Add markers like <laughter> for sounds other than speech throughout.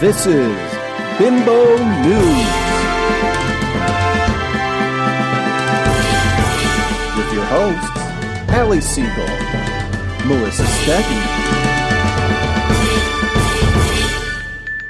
This is Bimbo News. With your hosts, Allie Siegel, Melissa Stetten.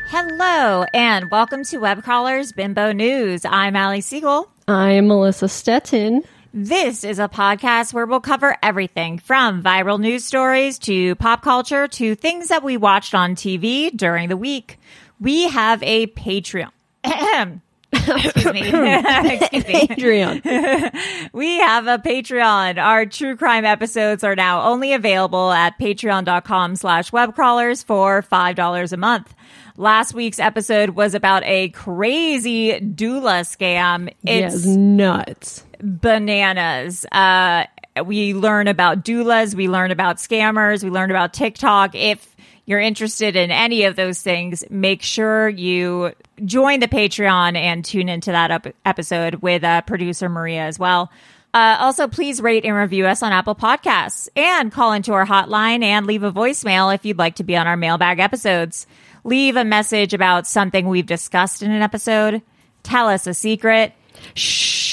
Hello, and welcome to Web Crawlers Bimbo News. I'm Allie Siegel. I'm Melissa Stetten. This is a podcast where we'll cover everything from viral news stories to pop culture to things that we watched on TV during the week. We have a Patreon. <clears throat> Excuse me. <coughs> Excuse me. Patreon. <laughs> we have a Patreon. Our true crime episodes are now only available at patreon.com slash webcrawlers for $5 a month. Last week's episode was about a crazy doula scam. yes, It's nuts. Bananas. Uh, we learn about doulas, we learn about scammers, we learn about TikTok. If you're interested in any of those things, make sure you join the Patreon and tune into that up- episode with uh, producer Maria as well. Uh, also, please rate and review us on Apple Podcasts and call into our hotline and leave a voicemail if you'd like to be on our mailbag episodes. Leave a message about something we've discussed in an episode. Tell us a secret. Shh.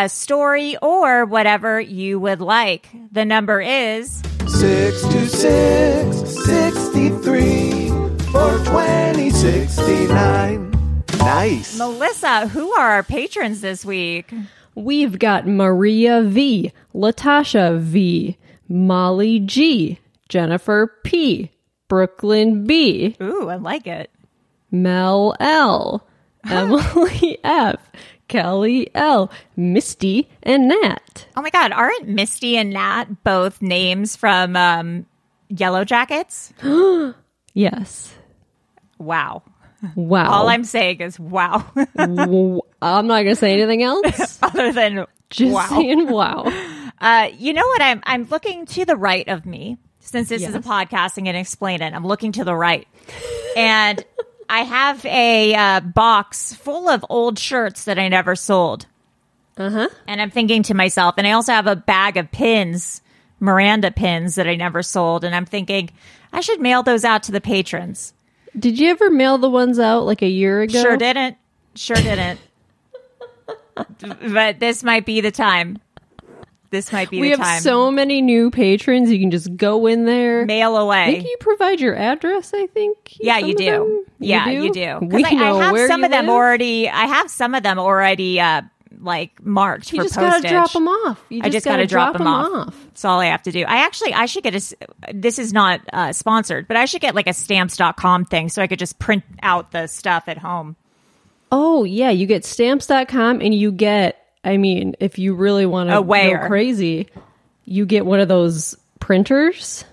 A story or whatever you would like. The number is 626 63 420 69. Nice. Melissa. Who are our patrons this week? We've got Maria V, Latasha V, Molly G, Jennifer P, Brooklyn B, Ooh, I like it. Mel L, Emily <laughs> F, Kelly L, Misty, and Nat. Oh my God, aren't Misty and Nat both names from um, Yellow Jackets? <gasps> Yes. Wow. Wow. All I'm saying is wow. <laughs> I'm not gonna say anything else. <laughs> Other than Just wow. saying wow. <laughs> Uh, you know what? I'm I'm looking to the right of me since this is a Yes. podcasting and explain it. I'm looking to the right, and I have a uh, box full of old shirts that I never sold. Uh huh. And I'm thinking to myself, and I also have a bag of pins, Miranda pins that I never sold, and I'm thinking I should mail those out to the patrons. Did you ever mail the ones out like a year ago? Sure didn't. Sure didn't. <laughs> but this might be the time. This might be We the have time. so many new patrons. You can just go in there. mail I away. think you provide your address. I think. Yeah, you do. them? Yeah, you do. Because I, I have some you of them live. already. I have some of them already, uh, like marked You for just gotta drop them off. You I just gotta gotta drop, them off. off. That's all I have to do. I actually, I should get a. This is not uh, sponsored, but I should get like a stamps.com thing so I could just print out the stuff at home. Oh yeah, you get stamps.com and you get. I mean, if you really want to go crazy, you get one of those printers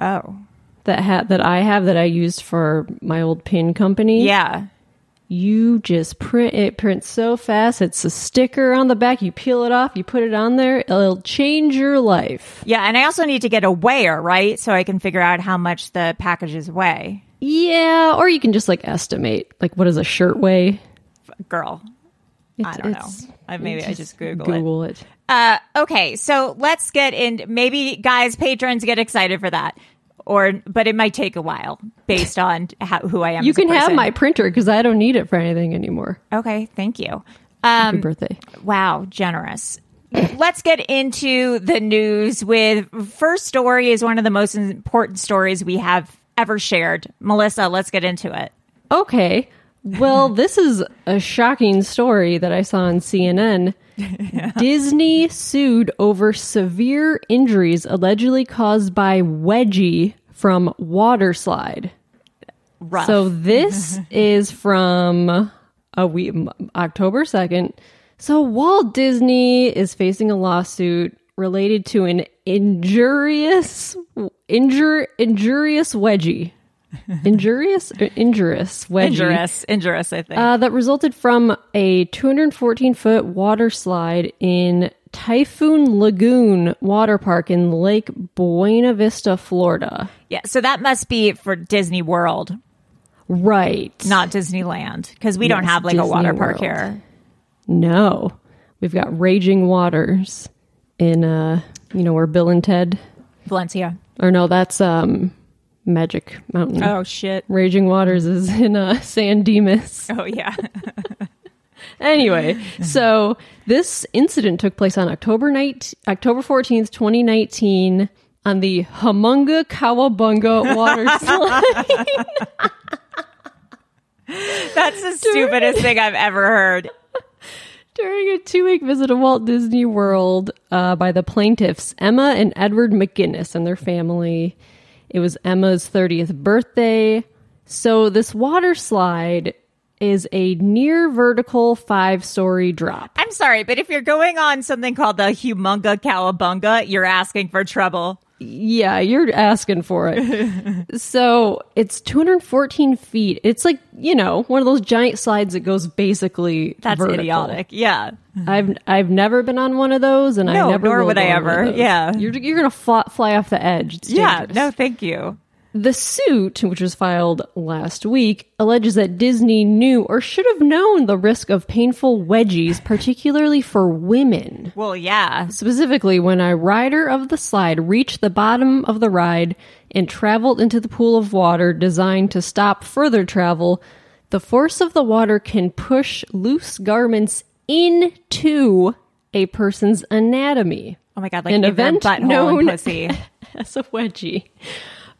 Oh, that hat that I have that I used for my old pin company. yeah. You just print it prints so fast. It's a sticker on the back. You peel it off, you put it on there. It'll change your life. Yeah, and I also need to get a weigher, right? So I can figure out how much the packages weigh. Yeah, or you can just like estimate. Like, what does a shirt weigh? Girl, I don't know. I, maybe I just Google, it. Google it. Uh, okay, so let's get in. Maybe guys, patrons get excited for that, or but it might take a while based on how, who I am. You can have my printer because I don't need it for anything anymore. Okay, thank you. Happy Um, birthday. wow, generous. Let's get into the news with first story is one of the most important stories we have ever shared. Melissa, let's get into it. Okay. Well, this is a shocking story that I saw on CNN. <laughs> Disney sued over severe injuries allegedly caused by wedgie from water slide. Rough. So this <laughs> is from a week, October 2nd. So Walt Disney is facing a lawsuit related to an injurious injur injurious wedgie. <laughs> Injurious injurious wedgie. injurious, injurious. I think. Uh, that resulted from a 214 foot water slide in Typhoon Lagoon Water Park in Lake Buena Vista, Florida. yeah, so that must be for Disney World, Right. not Disneyland, because we don't have like a water park World. here. No. We've got Raging Waters in, uh, you know, where Bill and Ted, Valencia. or no, that's um, Magic Mountain. Oh shit. Raging Waters is <laughs> in uh, San Dimas. <laughs> Oh yeah. <laughs> anyway, so this incident took place on October night, October 14th, 2019 on the Humunga Kowabunga water slide. That's the stupidest thing I've ever heard. During a two week visit to Walt Disney World uh, by the plaintiffs, Emma and Edward McGinnis and their family. It was Emma's 30th birthday. So, this water slide is a near vertical five story drop. I'm sorry, but if you're going on something called the Humunga Kowabunga, you're asking for trouble. Yeah, you're asking for it. <laughs> so it's 214 feet. It's like, you know, one of those giant slides that goes basically That's vertical. idiotic. Yeah. I've I've never been on one of those, and I never nor will would I on one of ever. Yeah. you're you're gonna fly, fly off the edge. Yeah. No, thank you. The suit, which was filed last week, alleges that Disney knew or should have known the risk of painful wedgies, particularly for women. Well, yeah. Specifically, when a rider of the slide reached the bottom of the ride and traveled into the pool of water designed to stop further travel, the force of the water can push loose garments into a person's anatomy. Oh my god, like An event known- and pussy. <laughs> As a wedgie.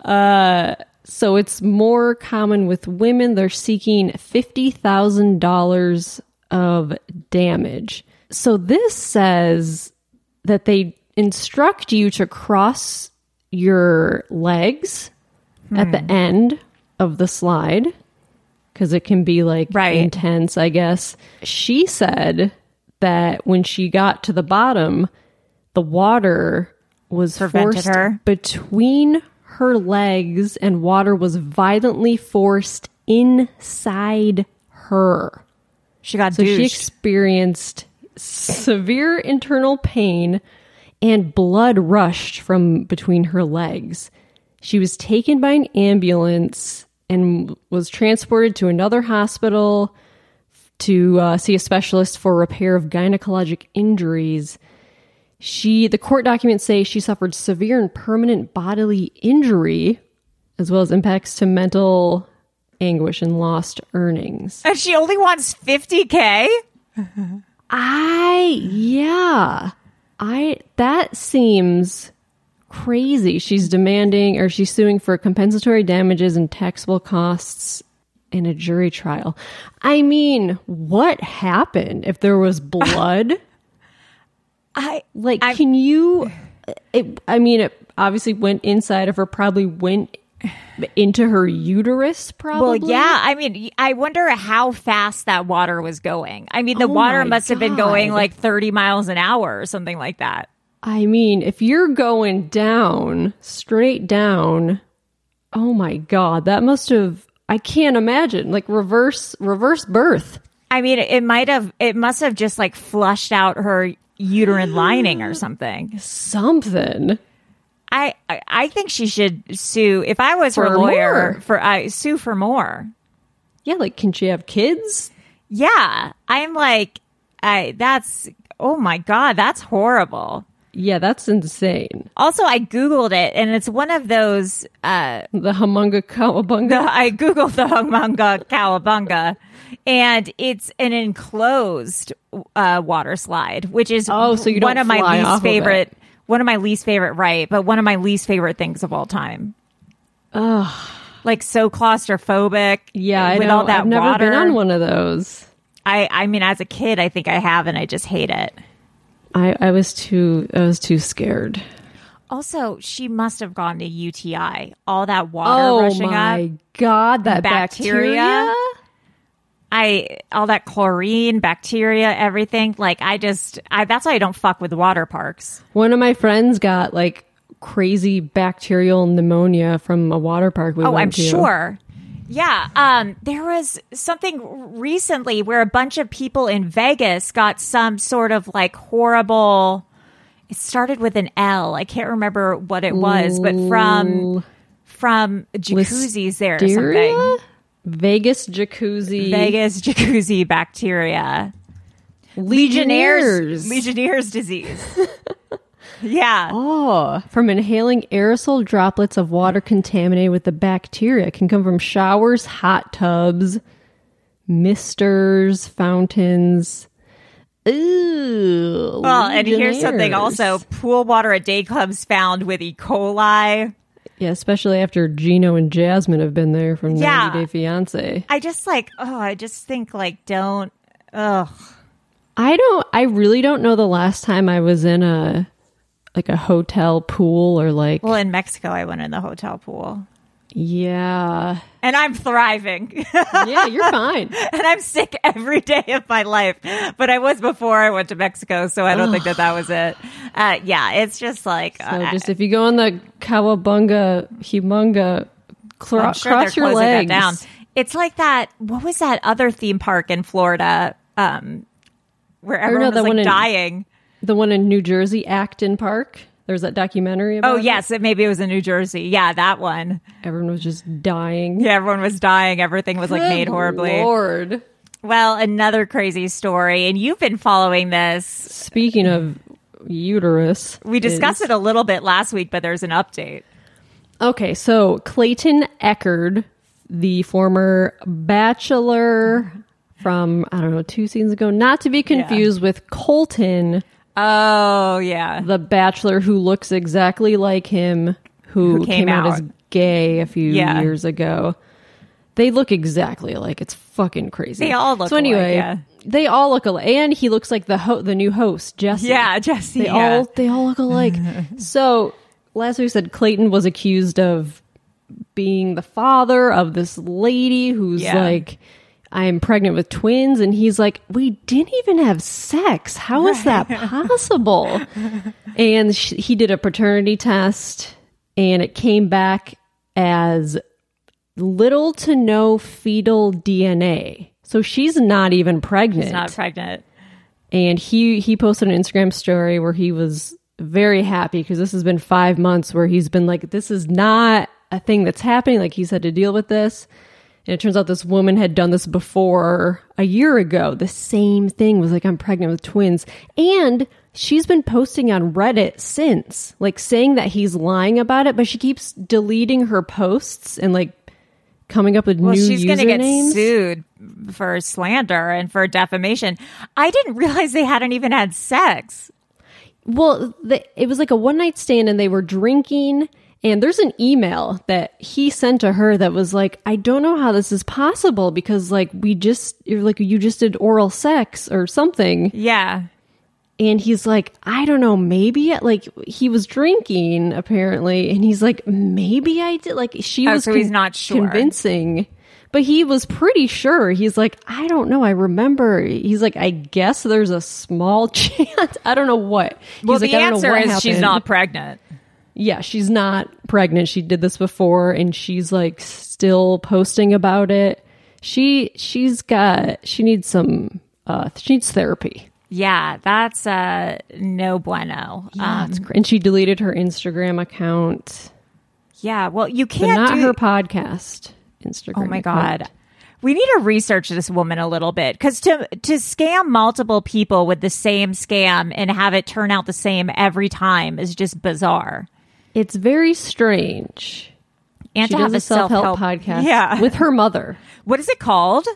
Uh, so it's more common with women. They're seeking $50,000 of damage. So this says that they instruct you to cross your legs at the end of the slide because it can be like Right. intense, I guess. She said that when she got to the bottom, the water was Prevented forced her. between her legs and water was violently forced inside her. She got So she experienced severe internal pain and blood rushed from between her legs. She was taken by an ambulance and was transported to another hospital to uh, see a specialist for repair of gynecologic injuries. She, the court documents say she suffered severe and permanent bodily injury, as well as impacts to mental anguish and lost earnings. and she only wants 50k? I yeah. I that seems crazy. She's demanding or she's suing for compensatory damages and taxable costs in a jury trial. I mean, what happened if there was blood? <laughs> I like I'm- can you it, I mean it obviously went inside of her probably went into her uterus probably. Well, yeah. I mean, I wonder how fast that water was going. I mean, the Oh water must have been going like 30 miles an hour or something like that. I mean, if you're going down, straight down, oh my god, that must have I can't imagine like reverse reverse birth. I mean, it might have, it must have just like flushed out her uterine mm, lining or something. Something. I, I- think she should sue. If I was her lawyer, more. for I sue for more. Yeah, like can she have kids? Yeah, I'm like, I that's oh my god, that's horrible. Yeah, that's insane. Also, I googled it, and it's one of those. Uh, The humunga the. <laughs> I googled the Humunga Kowabunga, and it's an enclosed uh, water slide, which is Oh, so you one of my least of favorite. it. One of my least favorite, right? But one of my least favorite things of all time. Ugh. Like so claustrophobic. Yeah, I with know. all that I've never water. been on one of those. I, I mean, as a kid, I think I have, and I just hate it. I, I was too I was too scared. Also, she must have gone to UTI. All that water Oh rushing my up, god, that Bacteria? bacteria. I all that chlorine, bacteria, everything. Like I just, I that's why I don't fuck with water parks. One of my friends got like crazy bacterial pneumonia from a water park we oh, went I'm to. sure. Yeah, um, there was something recently where a bunch of people in Vegas got some sort of like horrible. It started with an L. I can't remember what it was, but from from jacuzzis there or something. Vegas jacuzzi. Vegas jacuzzi bacteria. Legionnaires. Legionnaires <laughs> disease. Yeah. Oh, from inhaling aerosol droplets of water contaminated with the bacteria It can come from showers, hot tubs, misters, fountains. Ooh. Well, and here's something also pool water at day clubs found with E. coli. Yeah, especially after Gino and Jasmine have been there from Yeah. 90 Day Fiance. I just like, oh, I just think like, don't, ugh. I don't I really don't know the last time I was in a like a hotel pool or like Well, in Mexico, I went in the hotel pool yeah. and I'm thriving <laughs> Yeah, you're fine. and I'm sick every day of my life. But I was before I went to Mexico, so I don't think that that was it. Uh, yeah, it's just like, So uh, just if you go on the Kowabunga Humunga I'm sure cross your legs. down. It's like that. What was that other theme park in Florida? Um, where no, everyone was like dying. The one in New Jersey, Action Park. There's that documentary about Oh yes, it, maybe it was in New Jersey. Yeah, that one. Everyone was just dying. Yeah, everyone was dying. Everything was like made horribly. Lord. Well, another crazy story, and you've been following this. Speaking of uterus, We discussed is- it a little bit last week, but there's an update. Okay, so Clayton Echard, the former bachelor from I don't know two seasons ago, not to be confused with Colton, Oh yeah, the bachelor who looks exactly like him, who, Who came out. out. as gay a few Yeah. years ago. They look exactly alike. It's fucking crazy. They all look so anyway. alike, yeah. They all look alike, and he looks like the ho- the new host, Jesse. yeah, <laughs> Jesse. They yeah. all they all look alike. <laughs> so last week said Clayton was accused of being the father of this lady who's like, I'm pregnant with twins, and he's like, we didn't even have sex. How is that possible? <laughs> and sh- he did a paternity test, and it came back as little to no fetal DNA. So she's not even pregnant She's not pregnant. and he he posted an Instagram story where he was very happy because this has been five months where he's been like, this is not a thing that's happening. Like he's had to deal with this. And it turns out this woman had done this before a year ago. The same thing was like, I'm pregnant with twins. And she's been posting on Reddit since, like saying that he's lying about it, but she keeps deleting her posts and like coming up with Well, new she's going to get sued for slander and for defamation. I didn't <laughs> realize they hadn't even had sex. Well, the, it was like a one night stand and they were drinking. And there's an email that he sent to her that was like, I don't know how this is possible because, like, we just, you're like, you just did oral sex or something. Yeah. And he's like, I don't know, maybe, like, he was drinking apparently. And he's like, maybe I did. Like, she Oh, was so he's not sure. convincing. But he was pretty sure. He's like, I don't know. I remember. He's like, I guess there's a small <laughs> chance. I don't know what. He's Well, like, the I don't know answer is she's not pregnant. Yeah, she's not pregnant. She did this before and she's like still posting about it. She she's got she needs some uh she needs therapy. Yeah, that's uh no bueno. um, cr- and she deleted her Instagram account, yeah, well, you can't not do her podcast Instagram. Oh my account. god. We need to research this woman a little bit cuz to to scam multiple people with the same scam and have it turn out the same every time is just bizarre. It's very strange. And she to have does a a self-help self-help podcast Yeah. <laughs> with her mother. What is it called?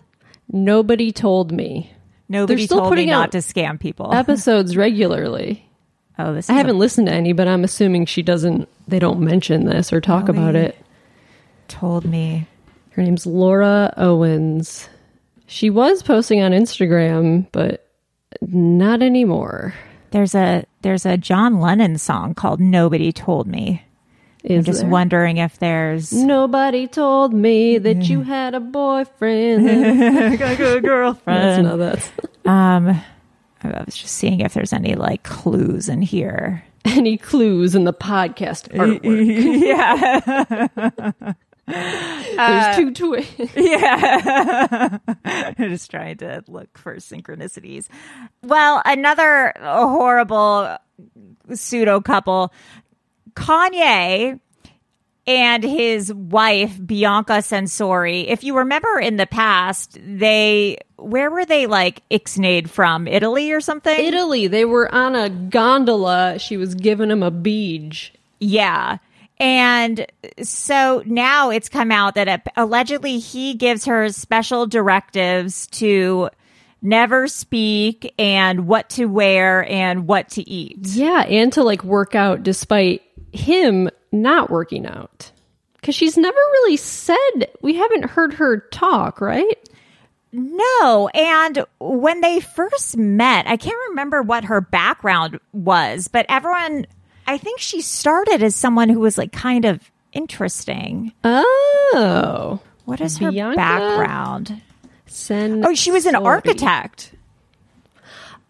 Nobody told me. Nobody still told me putting not out to scam people. Episodes regularly. <laughs> oh, this I haven't listened to any, but I'm assuming she doesn't. They don't mention this or talk about it. told me. Her name's Laura Owens. She was posting on Instagram, but not anymore. There's a there's a John Lennon song called Nobody Told Me. I'm just there? wondering if there's Nobody told me that you had a boyfriend. <laughs> <laughs> a girlfriend. that's not that. Um, I was just seeing if there's any like clues in here. Any clues in the podcast artwork? <laughs> yeah, <laughs> There's two uh, twins. <laughs> <laughs> yeah. I'm just trying to look for synchronicities. Well, another horrible pseudo couple, Kanye and his wife Bianca Censori. If you remember in the past, they where were they like ixnayed from? Italy or something? Italy. They were on a gondola. She was giving him a beach. Yeah. And so now it's come out that allegedly he gives her special directives to never speak and what to wear and what to eat. Yeah, and to like work out despite him not working out. Because she's never really said, we haven't heard her talk, right? No. And when they first met, I can't remember what her background was, but everyone, I think she started as someone who was like kind of interesting. Oh. What is her Bianca? background? Sen- Oh, she was an architect.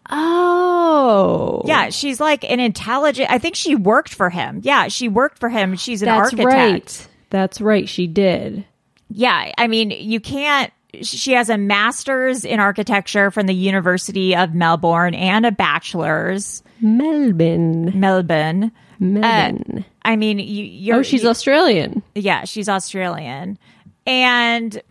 Oh. Yeah, she's like an intelligent. I think she worked for him. Yeah, she worked for him. She's an That's architect. right. That's right. She did. Yeah, I mean, you can't. She has a master's in architecture from the University of Melbourne and a bachelor's Melbourne. Melbourne. Melbourne. Uh, I mean, you, you're. oh, she's you- Australian. yeah, she's Australian, and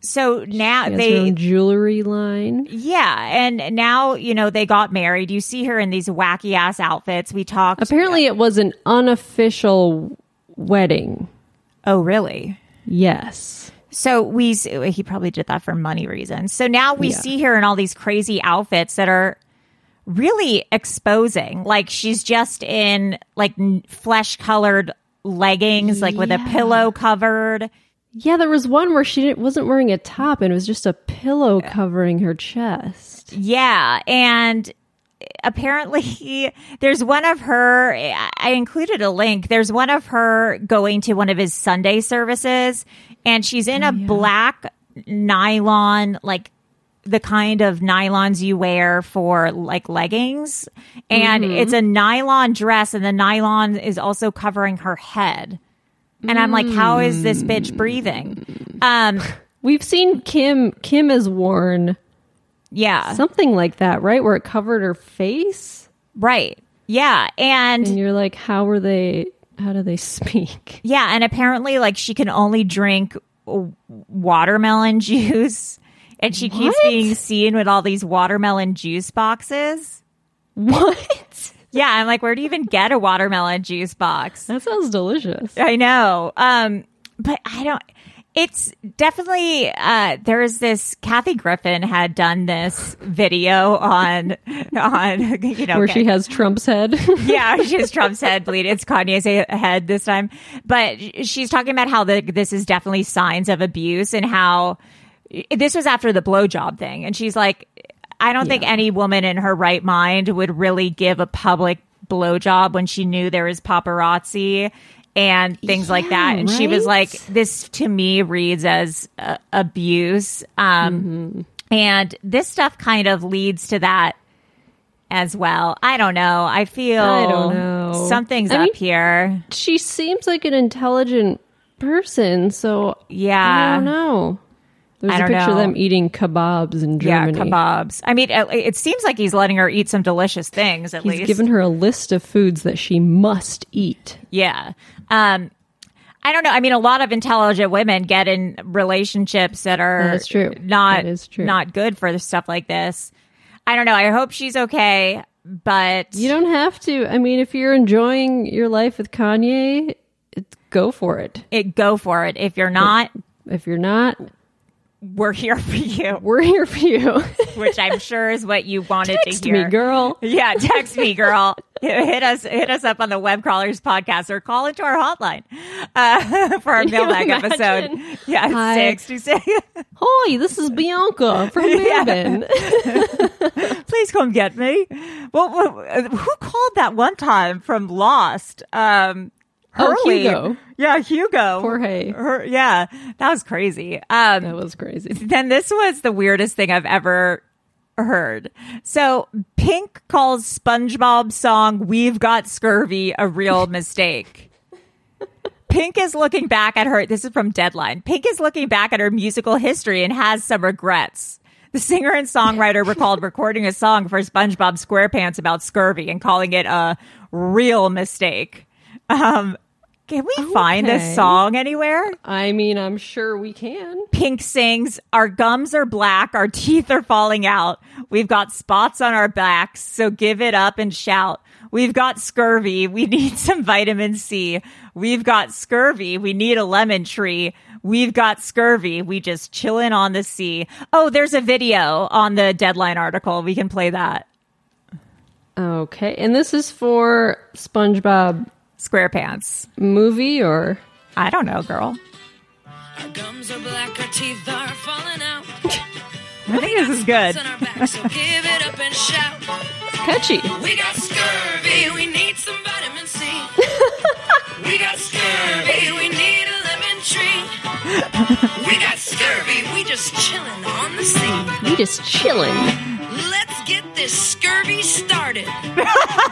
so now they jewelry line. Yeah, and now you know they got married. You see her in these wacky ass outfits. We talked. Apparently, it was an unofficial wedding. Oh, really? Yes. So we he probably did that for money reasons. So now we Yeah. see her in all these crazy outfits that are really exposing. Like she's just in like flesh colored leggings, like with a pillow covered. Yeah, there was one where she didn't, wasn't wearing a top and it was just a pillow covering her chest. Yeah, and apparently <laughs> there's one of her I included a link. There's one of her going to one of his Sunday services and she's in oh, a black nylon like the kind of nylons you wear for like leggings and it's a nylon dress and the nylon is also covering her head. And I'm like how is this bitch breathing? Um <laughs> We've seen Kim. Kim has worn yeah. something like that, right? Where it covered her face, Right. Yeah. And and you're like, how are they? How do they <laughs> speak? Yeah, and apparently, like she can only drink watermelon <laughs> juice, and she keeps being seen with all these watermelon juice boxes. What? Yeah, I'm like, where do you even get a watermelon juice box? That sounds delicious. I know, um, but I don't. It's definitely uh, there is this. Kathy Griffin had done this video on on <laughs> you know Where she has Trump's head. <laughs> yeah, she has <laughs> Trump's head bleed. It's Kanye's head this time. But she's talking about how the, this is definitely signs of abuse and how this was after the blowjob thing. And she's like, I don't think any woman in her right mind would really give a public blowjob when she knew there was paparazzi and things like that. And she was like, this to me reads as uh, abuse. Um, And this stuff kind of leads to that as well. I don't know. I feel I don't know. know. Something's I up mean, here. She seems like an intelligent person, so Yeah. I don't know. There's I a picture of them eating kebabs in Germany. Yeah, kebabs. I mean, it, it seems like he's letting her eat some delicious things. At He's least, he's given her a list of foods that she must eat. Yeah. Um, I don't know. I mean, a lot of intelligent women get in relationships that are That's true. not That is true. not good for stuff like this. I don't know. I hope she's okay, but You don't have to. I mean, if you're enjoying your life with Kanye, it, go for it. it, go for it. If you're not, If you're not, we're here for you, we're here for you. <laughs> which I'm sure is what you wanted Text to hear. Text me, girl. Yeah, text me, girl. hit us, hit us up on the Web Crawlers podcast or call into our hotline uh, <laughs> for our Can mailbag episode. Yeah, Hi. six two six. Hi, this is Bianca from <laughs> Yeah. Please come get me. Well, who called that one time from Lost? Um, Oh, Hugo. Yeah, Hugo. Jorge. Her, yeah, that was crazy. Um, That was crazy. <laughs> then this was the weirdest thing I've ever heard. So Pink calls SpongeBob's song "We've Got Scurvy" a real <laughs> mistake. Pink is looking back at her. This is from Deadline. Pink is looking back at her musical history and has some regrets. The singer and songwriter recalled recording a song for SpongeBob SquarePants about scurvy and calling it a real mistake. Um, can we find this song anywhere? I mean, I'm sure we can. Pink sings, Our gums are black, our teeth are falling out. We've got spots on our backs, so give it up and shout. We've got scurvy, we need <laughs> some vitamin C. We've got scurvy, we need a lemon tree. We've got scurvy, we just chillin' on the sea. Oh, there's a video on the deadline article. We can play that. Okay, and this is for SpongeBob SquarePants. movie or I don't know, girl. Our gums are black, our teeth are falling out. <laughs> I think this is good. On back, so give it up and shout. catchy. We got scurvy, we need some vitamin C. <laughs> we got scurvy, we need a lemon tree. we got scurvy, we just chilling on the sea. We just chilling. Let's get this scurvy started. <laughs>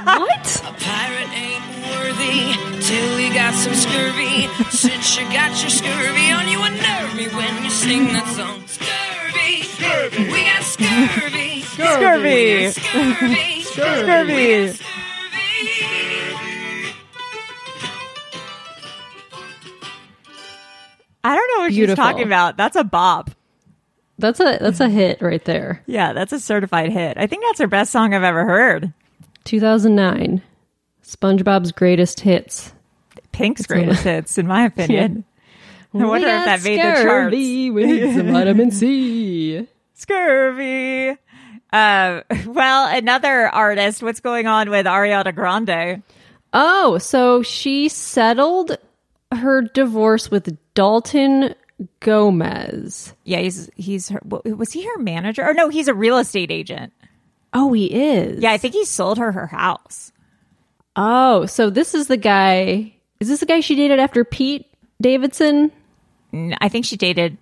What? A pirate ain't worthy till you got some scurvy. Since you got your scurvy on, you unnerve me when you sing that song. Scurvy, scurvy, we got scurvy, Scurvy. scurvy, Scurvy. scurvy. I don't know what Beautiful. she's talking about. That's a bop. That's a that's a hit right there. Yeah, that's a certified hit. I think that's her best song I've ever heard. 2009. SpongeBob's greatest hits. Pink's greatest hits, in my <laughs> opinion. I wonder if that made the charts. We need <laughs> some vitamin C. Scurvy. Uh, well, another artist. What's going on with Ariana Grande? Oh, so she settled her divorce with Dalton Gomez. Yeah, he's he's her. Was he her manager? Or no, he's a real estate agent. Oh, he is. Yeah, I think he sold her her house. Oh, so this is the guy. Is this the guy she dated after Pete Davidson? I think she dated.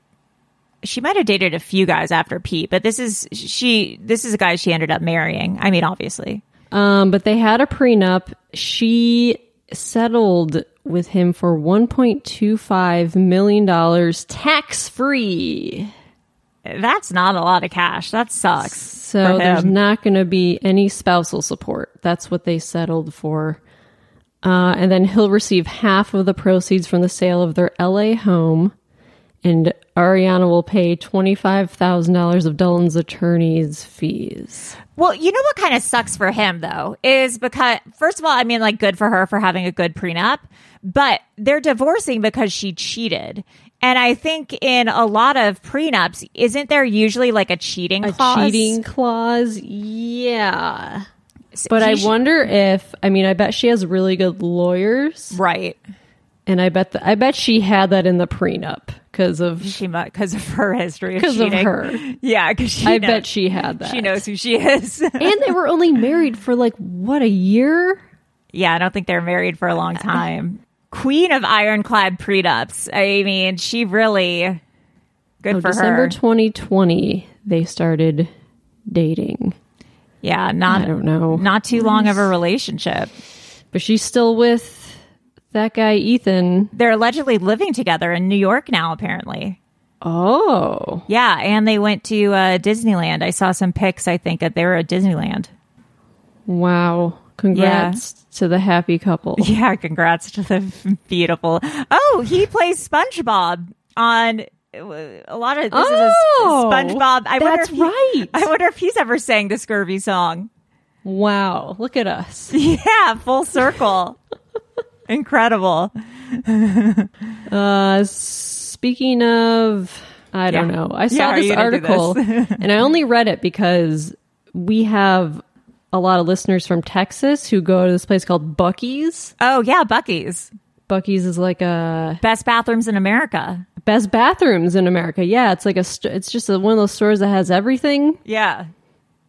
She might have dated a few guys after Pete, but this is she. This is a guy she ended up marrying. I mean, obviously. Um, but they had a prenup. She settled with him for 1.25 million dollars tax free. That's not a lot of cash. That sucks. So there's not going to be any spousal support. That's what they settled for. Uh, and then he'll receive half of the proceeds from the sale of their LA home. And Ariana will pay $25,000 of Dalton's attorney's fees. Well, you know what kind of sucks for him though is because first of all, I mean, like, good for her for having a good prenup, but they're divorcing because she cheated. And I think in a lot of prenups, isn't there usually like a cheating A clause? cheating clause? Yeah. But I wonder if, I mean, I bet she has really good lawyers. right? And I bet, the, I bet she had that in the prenup because of, She because of her history of because of cheating. her. <laughs> Yeah, because. I knows- bet she had that. she knows who she is. <laughs> and they were only married for like what a year Yeah, I don't think they're married for a long time. Queen of ironclad prenups. I mean, she really good oh, for december her. 2020 they started dating yeah, not I don't know. Not too long of a relationship. But she's still with that guy, Ethan. They're allegedly living together in New York now, apparently. Oh. Yeah, and they went to uh, Disneyland. I saw some pics, I think, that they were at Disneyland. Wow. Congrats to the happy couple. <laughs> Yeah, congrats to the beautiful. Oh, he plays SpongeBob on a lot of this is a Oh, SpongeBob. I wonder that's he- right. I wonder if he's ever sang the Scurvy song. Wow. Look at us. <laughs> Yeah, full circle. <laughs> Incredible. Uh, speaking of, I don't Yeah. know. I saw are this you gonna do article this? and I only read it because we have a lot of listeners from Texas who go to this place called Buc-ee's. Oh yeah, Buc-ee's Buc-ee's is like a best bathrooms in America. best bathrooms in America. Yeah, it's like a st- it's just a, one of those stores that has everything. Yeah,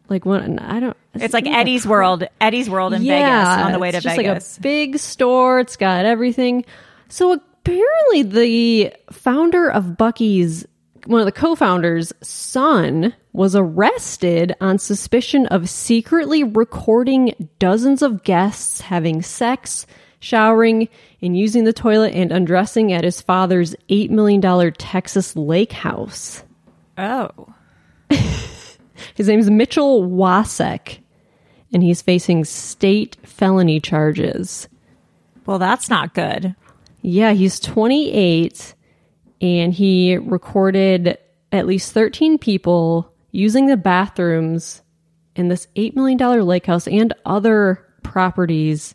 Like one I don't it's like Eddie's World, Eddie's World in Vegas on the way to it's just Vegas. like a big store. It's got everything. So apparently, the founder of Buc-ee's, one of the co-founders' son, was arrested on suspicion of secretly recording dozens of guests having sex, showering, and using the toilet and undressing at his father's eight million dollar Texas lake house. oh, <laughs> His name's Mitchell Wasek, and he's facing state felony charges. well, that's not good. Yeah, he's 28 and he recorded at least 13 people using the bathrooms in this $8 million lake house and other properties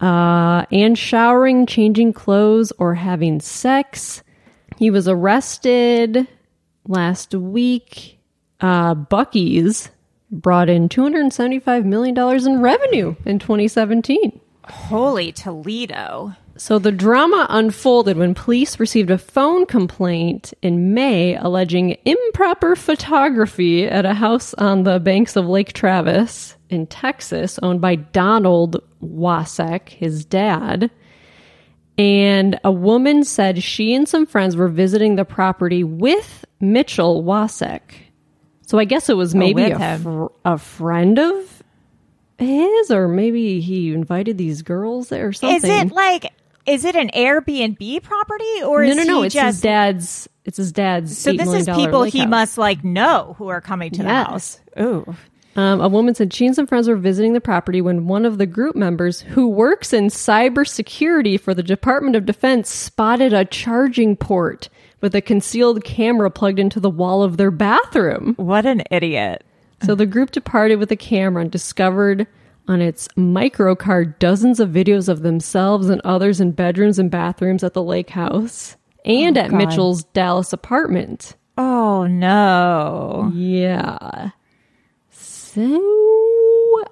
uh, and showering, changing clothes, or having sex. He was arrested last week. Uh, Buc-ee's brought in $275 million in revenue in 2017. Holy Toledo. So the drama unfolded when police received a phone complaint in May alleging improper photography at a house on the banks of Lake Travis in Texas owned by Donald Wasek, his dad. And a woman said she and some friends were visiting the property with Mitchell Wasek. So I guess it was oh, maybe with a, fr- a friend of his, or maybe he invited these girls there or something. Is it like? Is it an Airbnb property or no, is no, no. It's just his dad's. It's his dad's. So $8 this is people he house. must like know who are coming to the house. Ooh. Um, a woman said she and some friends were visiting the property when one of the group members, who works in cybersecurity for the Department of Defense, spotted a charging port with a concealed camera plugged into the wall of their bathroom. What an idiot. So the group departed with the camera and discovered on its microcard dozens of videos of themselves and others in bedrooms and bathrooms at the lake house and oh, at God. Mitchell's Dallas apartment. Oh no. Yeah. So,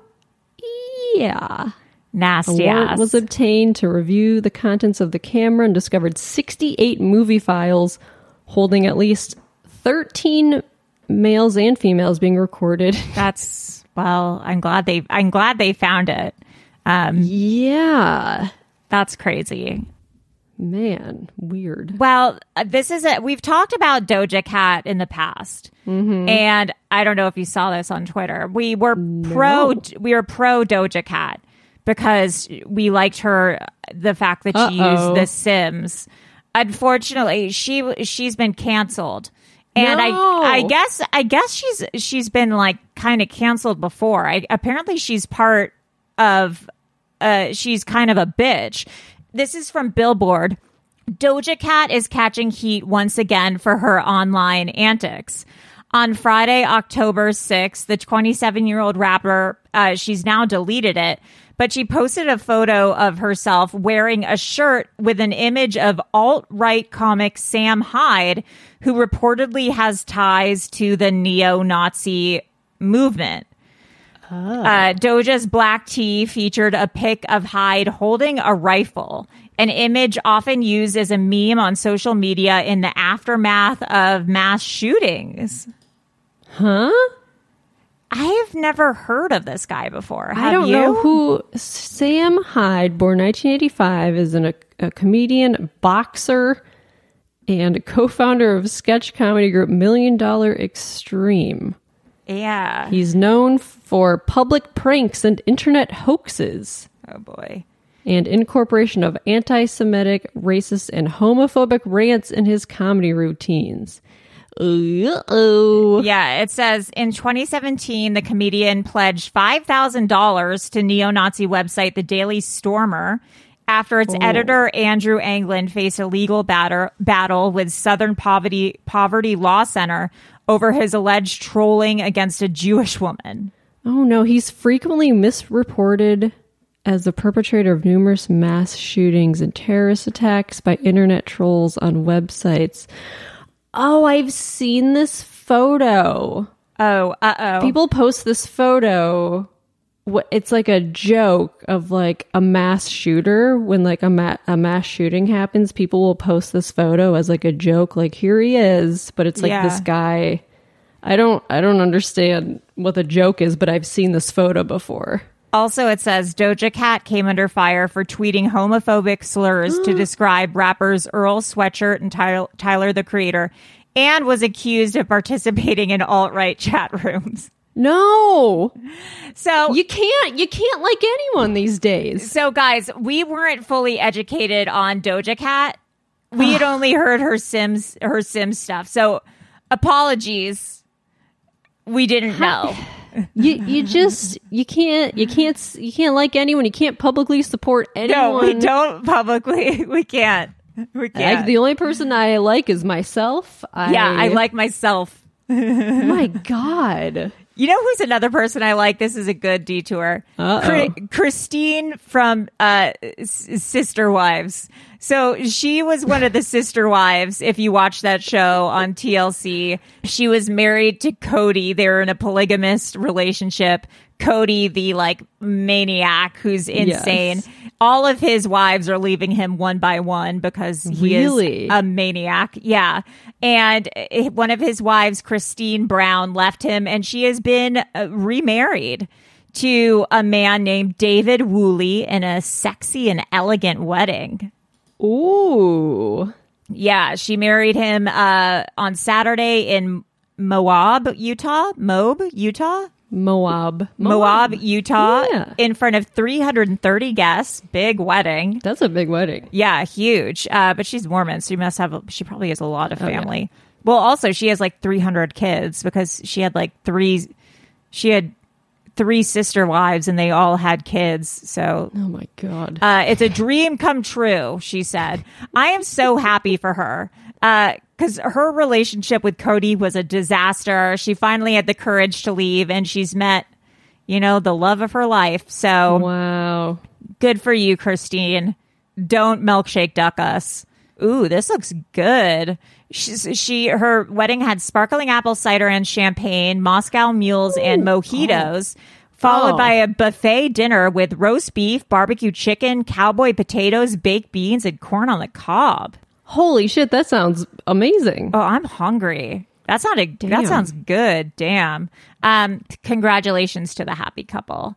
yeah. Nasty A warrant ass. was obtained to review the contents of the camera and discovered 68 movie files holding at least 13 males and females being recorded. <laughs> That's well, I'm glad they I'm glad they found it. Um Yeah. that's crazy. Man, weird. Well, uh, this is it. We've talked about Doja Cat in the past, and I don't know if you saw this on Twitter. We were pro. We were pro Doja Cat because we liked her. The fact that she Uh-oh. used The Sims. Unfortunately, she she's been canceled, and No. I I guess I guess she's she's been like kind of canceled before. I apparently she's part of uh, she's kind of a bitch. This is from Billboard. Doja Cat is catching heat once again for her online antics. On Friday, October 6th, the 27 year old rapper, uh, she's now deleted it, but she posted a photo of herself wearing a shirt with an image of alt right comic Sam Hyde, who reportedly has ties to the neo Nazi movement. Uh, Doja's black tee featured a pic of Hyde holding a rifle, an image often used as a meme on social media in the aftermath of mass shootings. Huh? I have never heard of this guy before. I don't you? know who Sam Hyde, born 1985, is an, a, a comedian, boxer, and co-founder of sketch comedy group Million Dollar Extreme. Yeah. He's known for public pranks and internet hoaxes. Oh boy. and incorporation of anti Semitic, racist, and homophobic rants in his comedy routines. Uh-oh. Yeah, it says in 2017, the comedian pledged $5,000 to neo Nazi website The Daily Stormer after its oh. editor, Andrew Anglin, faced a legal batter, battle with Southern Poverty, Poverty Law Center over his alleged trolling against a Jewish woman. Oh no, he's frequently misreported as the perpetrator of numerous mass shootings and terrorist attacks by internet trolls on websites. Oh, I've seen this photo. Oh, uh oh. People post this photo. It's like a joke of like a mass shooter. When like a, ma- a mass shooting happens, people will post this photo as like a joke, like here he is. But it's like Yeah. this guy. I don't. I don't understand what the joke is, but I've seen this photo before. Also, it says Doja Cat came under fire for tweeting homophobic slurs to <gasps> describe rappers Earl Sweatshirt and Tyler, Tyler the Creator, and was accused of participating in alt right chat rooms. No, So you can't. You can't like anyone these days. So, guys, we weren't fully educated on Doja Cat. We had <sighs> only heard her Sims, her Sims stuff. So, apologies. We didn't know. <laughs> You you just you can't you can't you can't like anyone. You can't publicly support anyone. No, we don't publicly. <laughs> We can't. We can't. the only person I like is myself. I, yeah, I like myself. <laughs> My god. You know who's another person I like? This is a good detour. Uh-oh. Christine from uh, S- Sister Wives. So she was one of the sister wives. If you watch that show on TLC, she was married to Kody. They were in a polygamist relationship. Kody, the like maniac who's insane. Yes. All of his wives are leaving him one by one because he Really? is a maniac. Yeah. And uh, one of his wives, Christine Brown, left him and she has been uh, remarried to a man named David Woolley in a sexy and elegant wedding. Ooh. Yeah, she married him uh, on Saturday in Moab, Utah. Moab, Utah. Moab. Moab, Utah, Yeah. in front of 330 guests. Big wedding. That's a big wedding. Yeah, huge. Uh, but she's Mormon, so she must have. A, she probably has a lot Oh, of family. Well, also she has like 300 kids because she had like three. She had three sister wives, and they all had kids. So Oh my god. uh, it's a dream come true, she said. I am so happy for her because her relationship with Kody was a disaster. She finally had the courage to leave, and she's met, you know, the love of her life. So wow. good for you, Christine. Don't milkshake duck us. Ooh, this looks good. She's, she her wedding had sparkling apple cider and champagne, Moscow mules, and mojitos, followed Oh. by a buffet dinner with roast beef, barbecue chicken, cowboy potatoes, baked beans, and corn on the cob. Holy shit, that sounds amazing. Oh, I'm hungry. That sounded that Damn. sounds good. Damn. Um, congratulations to the happy couple.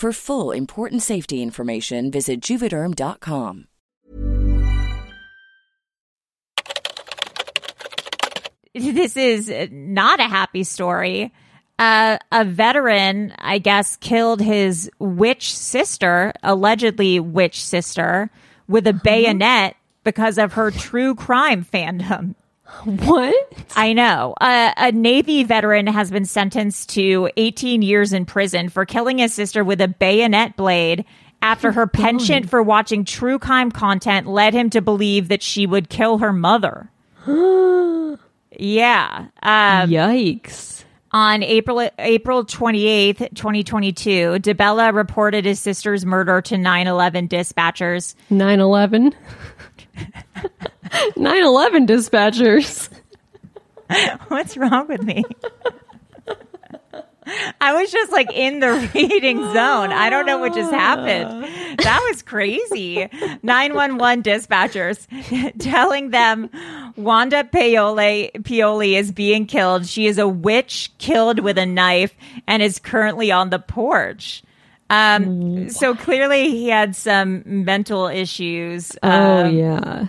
For full important safety information, visit juvederm.com. <laughs> this is not a happy story. Uh, a veteran, I guess, killed his witch sister, allegedly witch sister, with a bayonet because of her true crime fandom. <laughs> What? I know. Uh, a Navy veteran has been sentenced to 18 years in prison for killing his sister with a bayonet blade after her penchant for watching true crime content led him to believe that she would kill her mother. <gasps> yeah. Um, Yikes. On April April 28th, 2022, DeBella reported his sister's murder to 9/11 dispatchers. 9 <laughs> 11. 9 11 dispatchers. <laughs> What's wrong with me? I was just like in the reading zone. I don't know what just happened. That was crazy. 911 dispatchers <laughs> telling them Wanda Paoli, is being killed. She is a witch killed with a knife and is currently on the porch. Um, so clearly he had some mental issues. Oh, Um, yeah.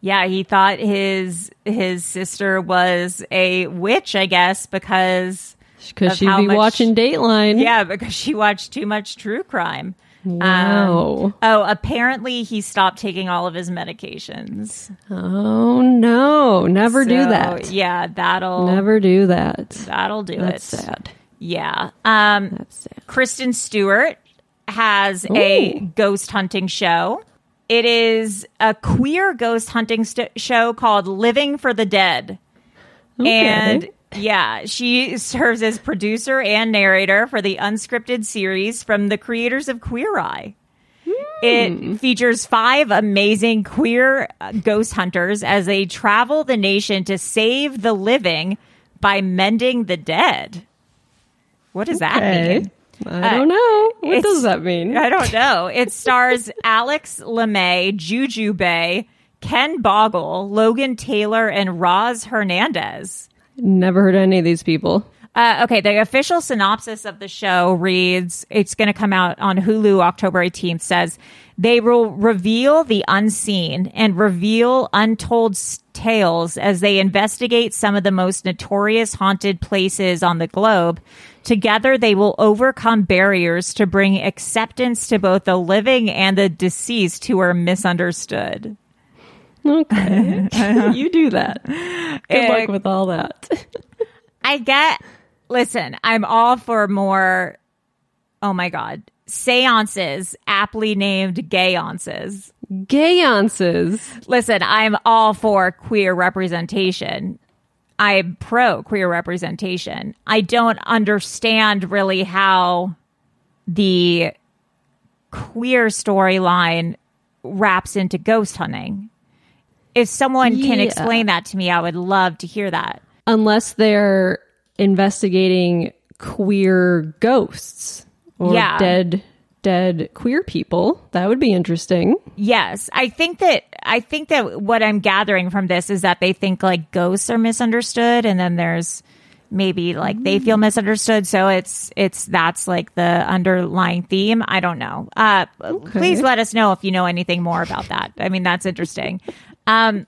yeah, he thought his his sister was a witch, I guess, because Because she'd be much- watching Dateline. Yeah, because she watched too much true crime. Wow. Um, oh, apparently he stopped taking all of his medications. Oh, no. Never do that. Yeah, that'll Never do that. that'll do That's it. sad. Yeah. Um. Kristen Stewart has a ghost hunting show. It is a queer ghost hunting st- show called Living for the Dead. And yeah, she serves as producer and narrator for the unscripted series from the creators of Queer Eye. It features five amazing queer uh, ghost hunters as they travel the nation to save the living by mending the dead. What does that mean? I don't know. What it's- does that mean? I don't know. It stars <laughs> Alex LeMay, Juju Bae, Ken Boggle, Logan Taylor, and Roz Hernandez. Never heard of any of these people. Uh, okay, the official synopsis of the show reads it's going to come out on Hulu October 18th. Says they will reveal the unseen and reveal untold tales as they investigate some of the most notorious haunted places on the globe. Together, they will overcome barriers to bring acceptance to both the living and the deceased who are misunderstood. Okay. <laughs> you do that. Good Uh, luck with all that. I get, listen, I'm all for more, oh my God, seances, aptly named gayances. Gayances. Listen, I'm all for queer representation. I'm pro queer representation. I don't understand really how the queer storyline wraps into ghost hunting. If someone can explain that to me, I would love to hear that. Unless they're investigating queer ghosts or Yeah. dead dead queer people. That would be interesting. Yes, I think that I think that what I'm gathering from this is that they think like ghosts are misunderstood, and then there's maybe like they feel misunderstood. So it's it's that's like the underlying theme. I don't know. Uh, Please let us know if you know anything more about that. I mean, that's interesting. Um,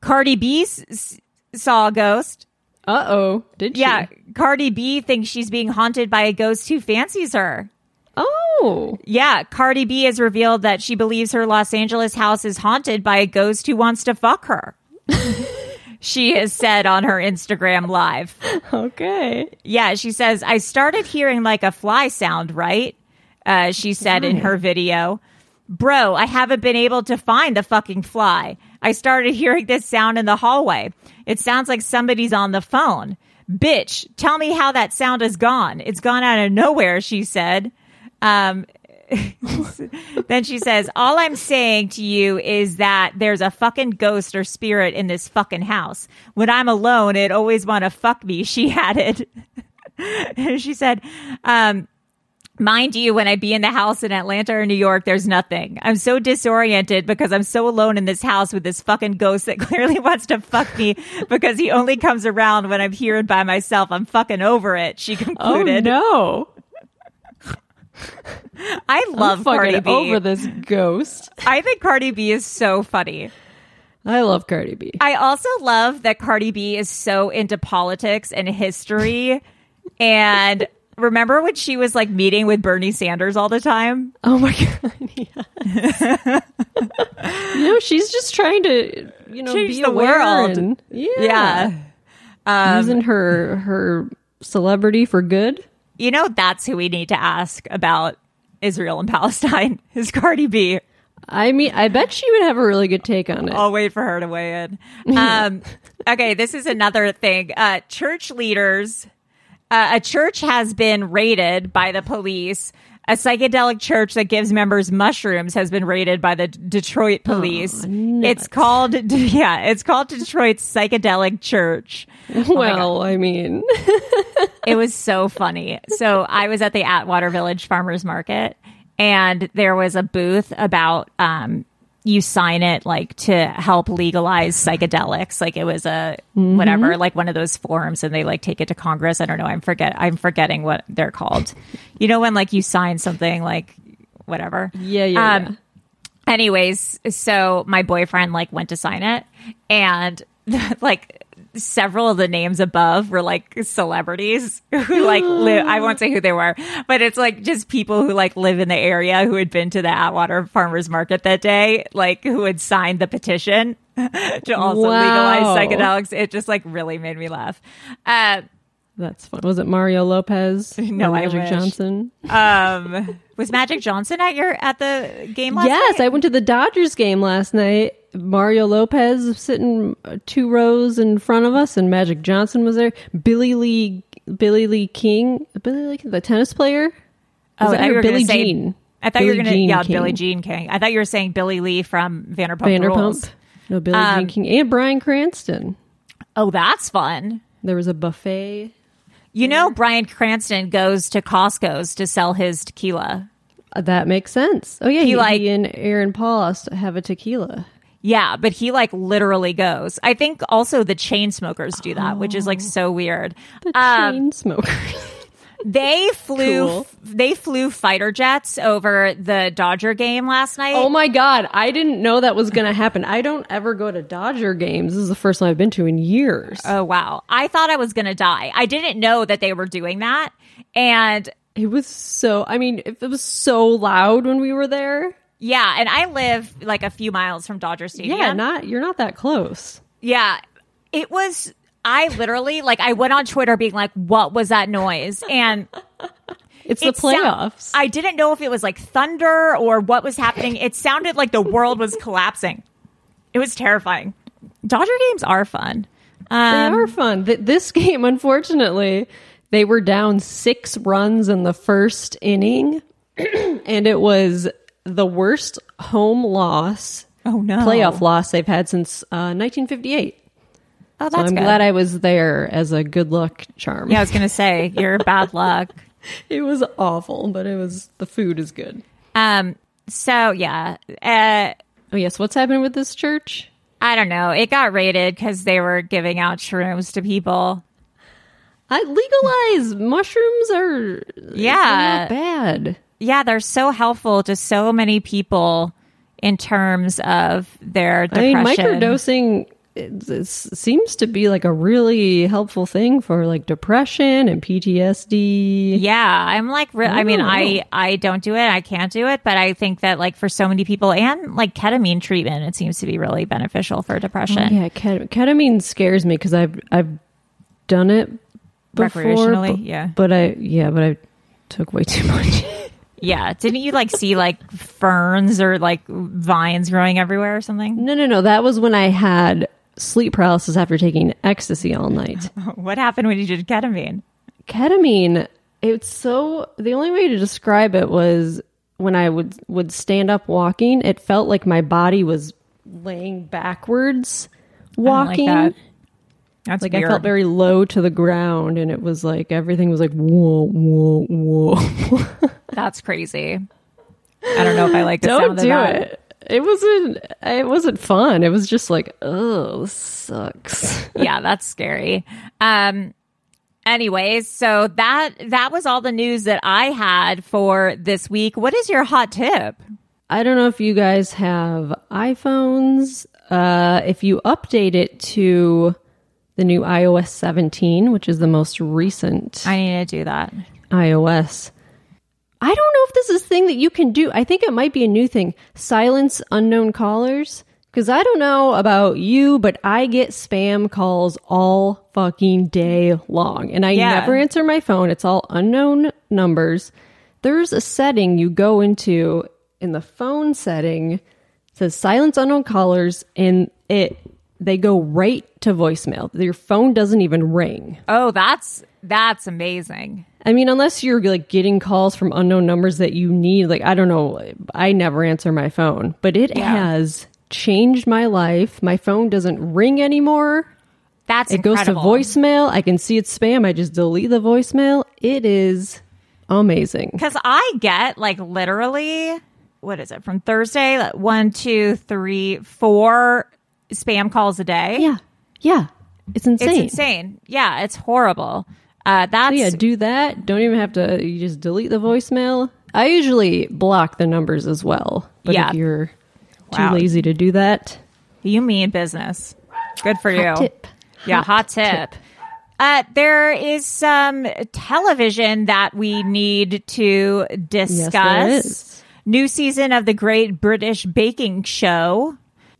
Cardi B s- saw a ghost. Uh oh. Did she? Yeah, Cardi B thinks she's being haunted by a ghost who fancies her. Oh. Yeah, Cardi B has revealed that she believes her Los Angeles house is haunted by a ghost who wants to fuck her. <laughs> she has said on her Instagram live. Okay. Yeah, she says, I started hearing like a fly sound, right? Uh, she said in her video. Bro, I haven't been able to find the fucking fly. I started hearing this sound in the hallway. It sounds like somebody's on the phone. Bitch, tell me how that sound is gone. It's gone out of nowhere, she said. Um, <laughs> then she says, All I'm saying to you is that there's a fucking ghost or spirit in this fucking house. When I'm alone, it always want to fuck me, she <laughs> added. she said, um, Mind you, when I be in the house in Atlanta or New York, there's nothing. I'm so disoriented because I'm so alone in this house with this fucking ghost that <laughs> clearly wants to fuck me because he only comes around when I'm here and by myself. I'm fucking over it. She concluded. Oh no. I love I'm Cardi B. over this ghost. I think Cardi B is so funny. I love Cardi B. I also love that Cardi B is so into politics and history. and remember when she was like meeting with Bernie Sanders all the time? Oh my <laughs> god. Yes. you know, she's just trying to, you know, Change be the aware world. and- yeah. Yeah. Um, Using her her celebrity for good. You know, that's who we need to ask about Israel and Palestine <laughs> is Cardi B. I mean, I bet she would have a really good take on it. I'll wait for her to weigh in. Um, <laughs> okay, this is another thing. Uh, church leaders, uh, a church has been raided by the police. A psychedelic church that gives members mushrooms has been raided by the D- Detroit police. it's called, <laughs> yeah, it's called Detroit's Psychedelic Church. <laughs> Oh well, I mean, <laughs> it was so funny. So I was at the Atwater Village Farmers Market, and there was a booth about um, you sign it like to help legalize psychedelics. Like it was a Mm-hmm. whatever, like one of those forms, and they like take it to Congress. I don't know. I'm forget. I'm forgetting what they're called. You know when like you sign something like whatever. yeah, yeah, Um, anyways, so my boyfriend like went to sign it and <laughs> like several of the names above were like celebrities who like live I won't say who they were, but it's like just people who like live in the area who had been to the Atwater Farmers Market that day, like who had signed the petition <laughs> to also Wow. legalize psychedelics. It just like really made me laugh. Uh, that's fun. Was it Mario Lopez? <laughs> No, or I Magic wish. Johnson. um, was Magic Johnson at your at the game last night? yes, night? I went to the Dodgers game last night. Mario Lopez sitting uh, two rows in front of us, and Magic Johnson was there. Billy Lee, Billy Lee King, Billy Lee, the tennis player. Oh, Was I thought her? you were Billie gonna say- Jean. I thought you were gonna Jean yeah King. Billie Jean King. I thought you were saying Billie Lee from Vanderpump, Vanderpump. Rules. No, Billy Um, Jean King and Bryan Cranston. Oh, that's fun. There was a buffet. You know, Bryan Cranston goes to Costco's to sell his tequila. Uh, That makes sense. Oh yeah, He he, like- and Aaron Paul to have a tequila. Yeah, but he like literally goes. I think also the Chainsmokers do that, which is like so weird. The Um, Chainsmokers. They flew Cool. they flew fighter jets over the Dodger game last night. Oh my god, I didn't know that was going to happen. I don't ever go to Dodger games. This is the first one I've been to in years. Oh wow. I thought I was going to die. I didn't know that they were doing that. And It was so, I mean, it was so loud when we were there. Yeah, and I live like a few miles from Dodger Stadium. Yeah, not you're not that close. Yeah. It was I literally like I went on Twitter being like, what was that noise? And <laughs> It's the it sound- playoffs. I didn't know if it was like thunder or what was happening. It sounded like the world was collapsing. It was terrifying. Dodger games are fun. they Um, are fun. Th- This game, unfortunately, they were down six runs in the first inning, <clears throat> and it was the worst home loss, oh no. playoff loss they've had since uh, 1958. Oh, So that's I'm good. glad I was there as a good luck charm. yeah, I was gonna say <laughs> you're bad luck. it was awful, but it was the food is good. Um. So yeah. Uh. Oh yes, what's happening with this church? I don't know. It got raided because they were giving out shrooms to people. I legalize mushrooms are Yeah. not bad. Yeah, they're so helpful to so many people in terms of their I mean, depression. microdosing it, it seems to be like a really helpful thing for like depression and PTSD. Yeah, I'm like, re- I mean, Oh. I I don't do it, I can't do it, but I think that like for so many people and like ketamine treatment, it seems to be really beneficial for depression. Oh, yeah, ket- ketamine scares me because I've I've done it before, Recreationally, but, yeah. But I yeah, but I took way too much. <laughs> Yeah, didn't you like see like ferns or like vines growing everywhere or something? no, no, no. That was when I had sleep paralysis after taking ecstasy all night. <laughs> What happened when you did ketamine? ketamine it's so the only way to describe it was when I would would stand up walking, it felt like my body was laying backwards don't like walking. that. That's like I felt very low to the ground, and it was like everything was like whoa, whoa, whoa. <laughs> That's crazy. I don't know if I like the Don't do it. It wasn't. It wasn't fun. It was just like, oh, this sucks. <laughs> yeah, that's scary. Um anyways, so that that was all the news that I had for this week. What is your hot tip? I don't know if you guys have iPhones. Uh, if you update it to the new iOS 17, which is the most recent I need to do that. iOS. I don't know if this is a thing that you can do. I think it might be a new thing. Silence unknown callers. Because I don't know about you, but I get spam calls all fucking day long. And I Yeah. never answer my phone. It's all unknown numbers. There's a setting you go into in the phone setting. It says silence unknown callers, and it they go right to voicemail. Your phone doesn't even ring. Oh, that's that's amazing. I mean, unless you're like getting calls from unknown numbers that you need, like I don't know, I never answer my phone, but it Yeah. has changed my life. My phone doesn't ring anymore. That's it goes to voicemail. I can see it's spam. I just delete the voicemail. It is amazing. Because I get like literally, what is it from Thursday? Like, one, two, three, four spam calls a day. Yeah, yeah, it's insane. It's insane. Yeah, it's horrible. Uh, that's So yeah, do that. Don't even have to. You just delete the voicemail. I usually block the numbers as well. But Yeah. if you're too Wow. lazy to do that, You mean business. Good for you. Hot tip. Yeah, Hot hot tip. Uh, there is some television that we need to discuss. is. New season of the Great British Baking Show.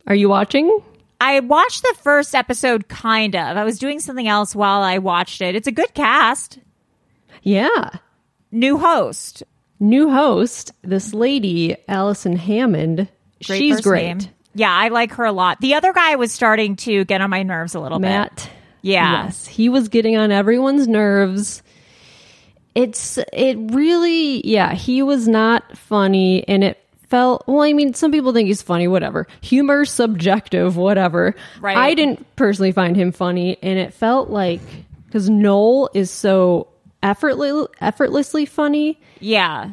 are you watching? I watched the first episode, kind of. I was doing something else while I watched it. It's a good cast. Yeah. New host. New host, this lady, Alison Hammond. Great she's great. name. Yeah, I like her a lot. The other guy was starting to get on my nerves a little bit. Matt. Yeah. Yes, he was getting on everyone's nerves. It's it really yeah, he was not funny and it felt well, I mean, some people think he's funny, whatever. humor subjective, whatever. Right. I didn't personally find him funny and it felt like cuz Noel is so effortlessly effortlessly funny Yeah.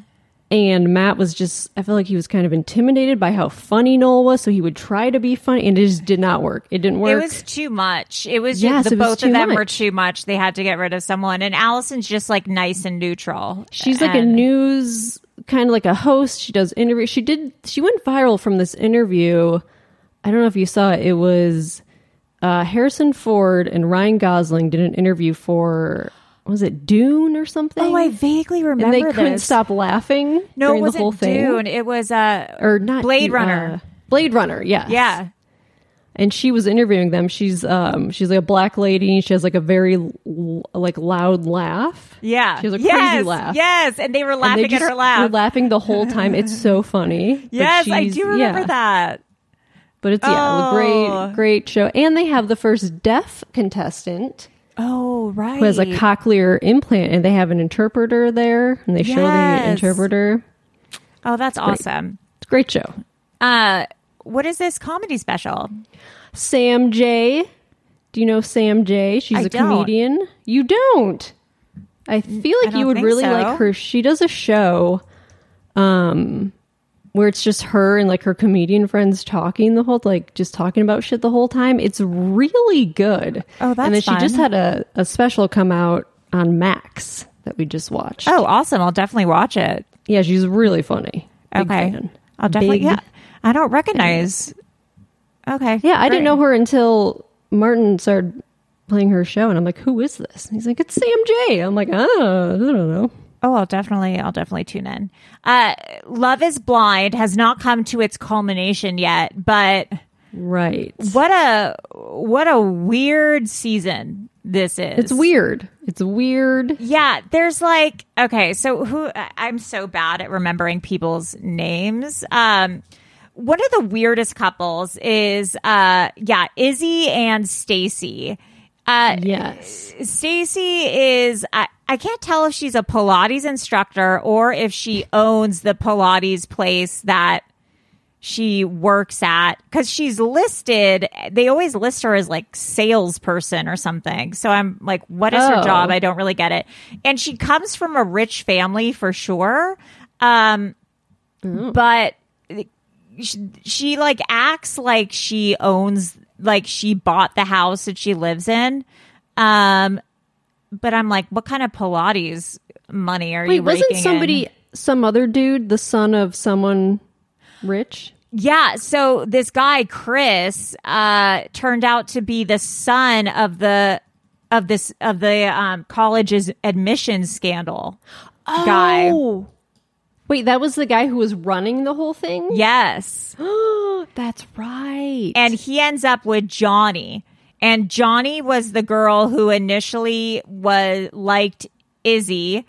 and Matt was just I feel like he was kind of intimidated by how funny Noel was, so he would try to be funny and it just did not work. It didn't work. It was too much. It was Yes, just the both of them were too much. They had to get rid of someone. And Alison's just like nice and neutral. She's like a news kind of like a host. She does interviews. She did. She went viral from this interview. I don't know if you saw it. It was uh, Harrison Ford and Ryan Gosling did an interview for was it Dune or something? Oh, I vaguely remember and they couldn't stop laughing No, during it wasn't the whole thing. Dune. It was uh or not Blade Runner. uh, Blade Runner, yes. yeah. And she was interviewing them. She's um she's like a black lady. and She has like a very l- like loud laugh. Yeah. She has a yes, crazy laugh. Yes. And they were And they laughing at her laugh. Were laughing the whole time. It's so funny. <laughs> Yes, I do remember yeah. that. But it's yeah, a Oh. great great show. And they have the first deaf contestant Oh, right. who has a cochlear implant, and they have an interpreter there, and they show the interpreter. Oh, that's great. awesome. It's a great show. Uh what is this comedy special? Sam Jay. Do you know Sam Jay? She's I a don't. comedian. You don't. I feel I like you would really so. like her. She does a show um where it's just her and like her comedian friends talking the whole like just talking about shit the whole time. It's really good. Oh, that's And then she just had a, a special come out on Max that we just watched. Oh, awesome. I'll definitely watch it. Yeah, she's really funny. Big okay. fan. I'll definitely Big yeah. I don't recognize. Okay. Yeah, I didn't know her until Martin started playing her show, and I'm like, "Who is this?" And he's like, "It's Sam Jay." I'm like, "Oh, I don't know." Oh, I'll definitely, I'll definitely tune in. Uh, Love is Blind has not come to its culmination yet, but Right. what a what a weird season this is. It's weird. It's weird. Yeah, there's like okay, so who I'm so bad at remembering people's names. Um one of the weirdest couples is uh yeah, Izzy and Stacy. Uh, yes. Stacy is, I, I can't tell if she's a Pilates instructor or if she owns the Pilates place that she works at because she's listed. They always list her as like salesperson or something. So I'm like, what is her Oh. job? I don't really get it. And she comes from a rich family for sure. Um, but she, she like acts like she owns like she bought the house that she lives in um but i'm like what kind of pilates money are Wait, you wasn't somebody in? some other dude the son of someone rich? yeah so this guy chris uh turned out to be the son of the of this of the um college's admissions scandal guy Oh. Wait, that was the guy who was running the whole thing? yes <gasps> That's right. and he ends up with Johnie. And Johnie was the girl who initially was liked Izzy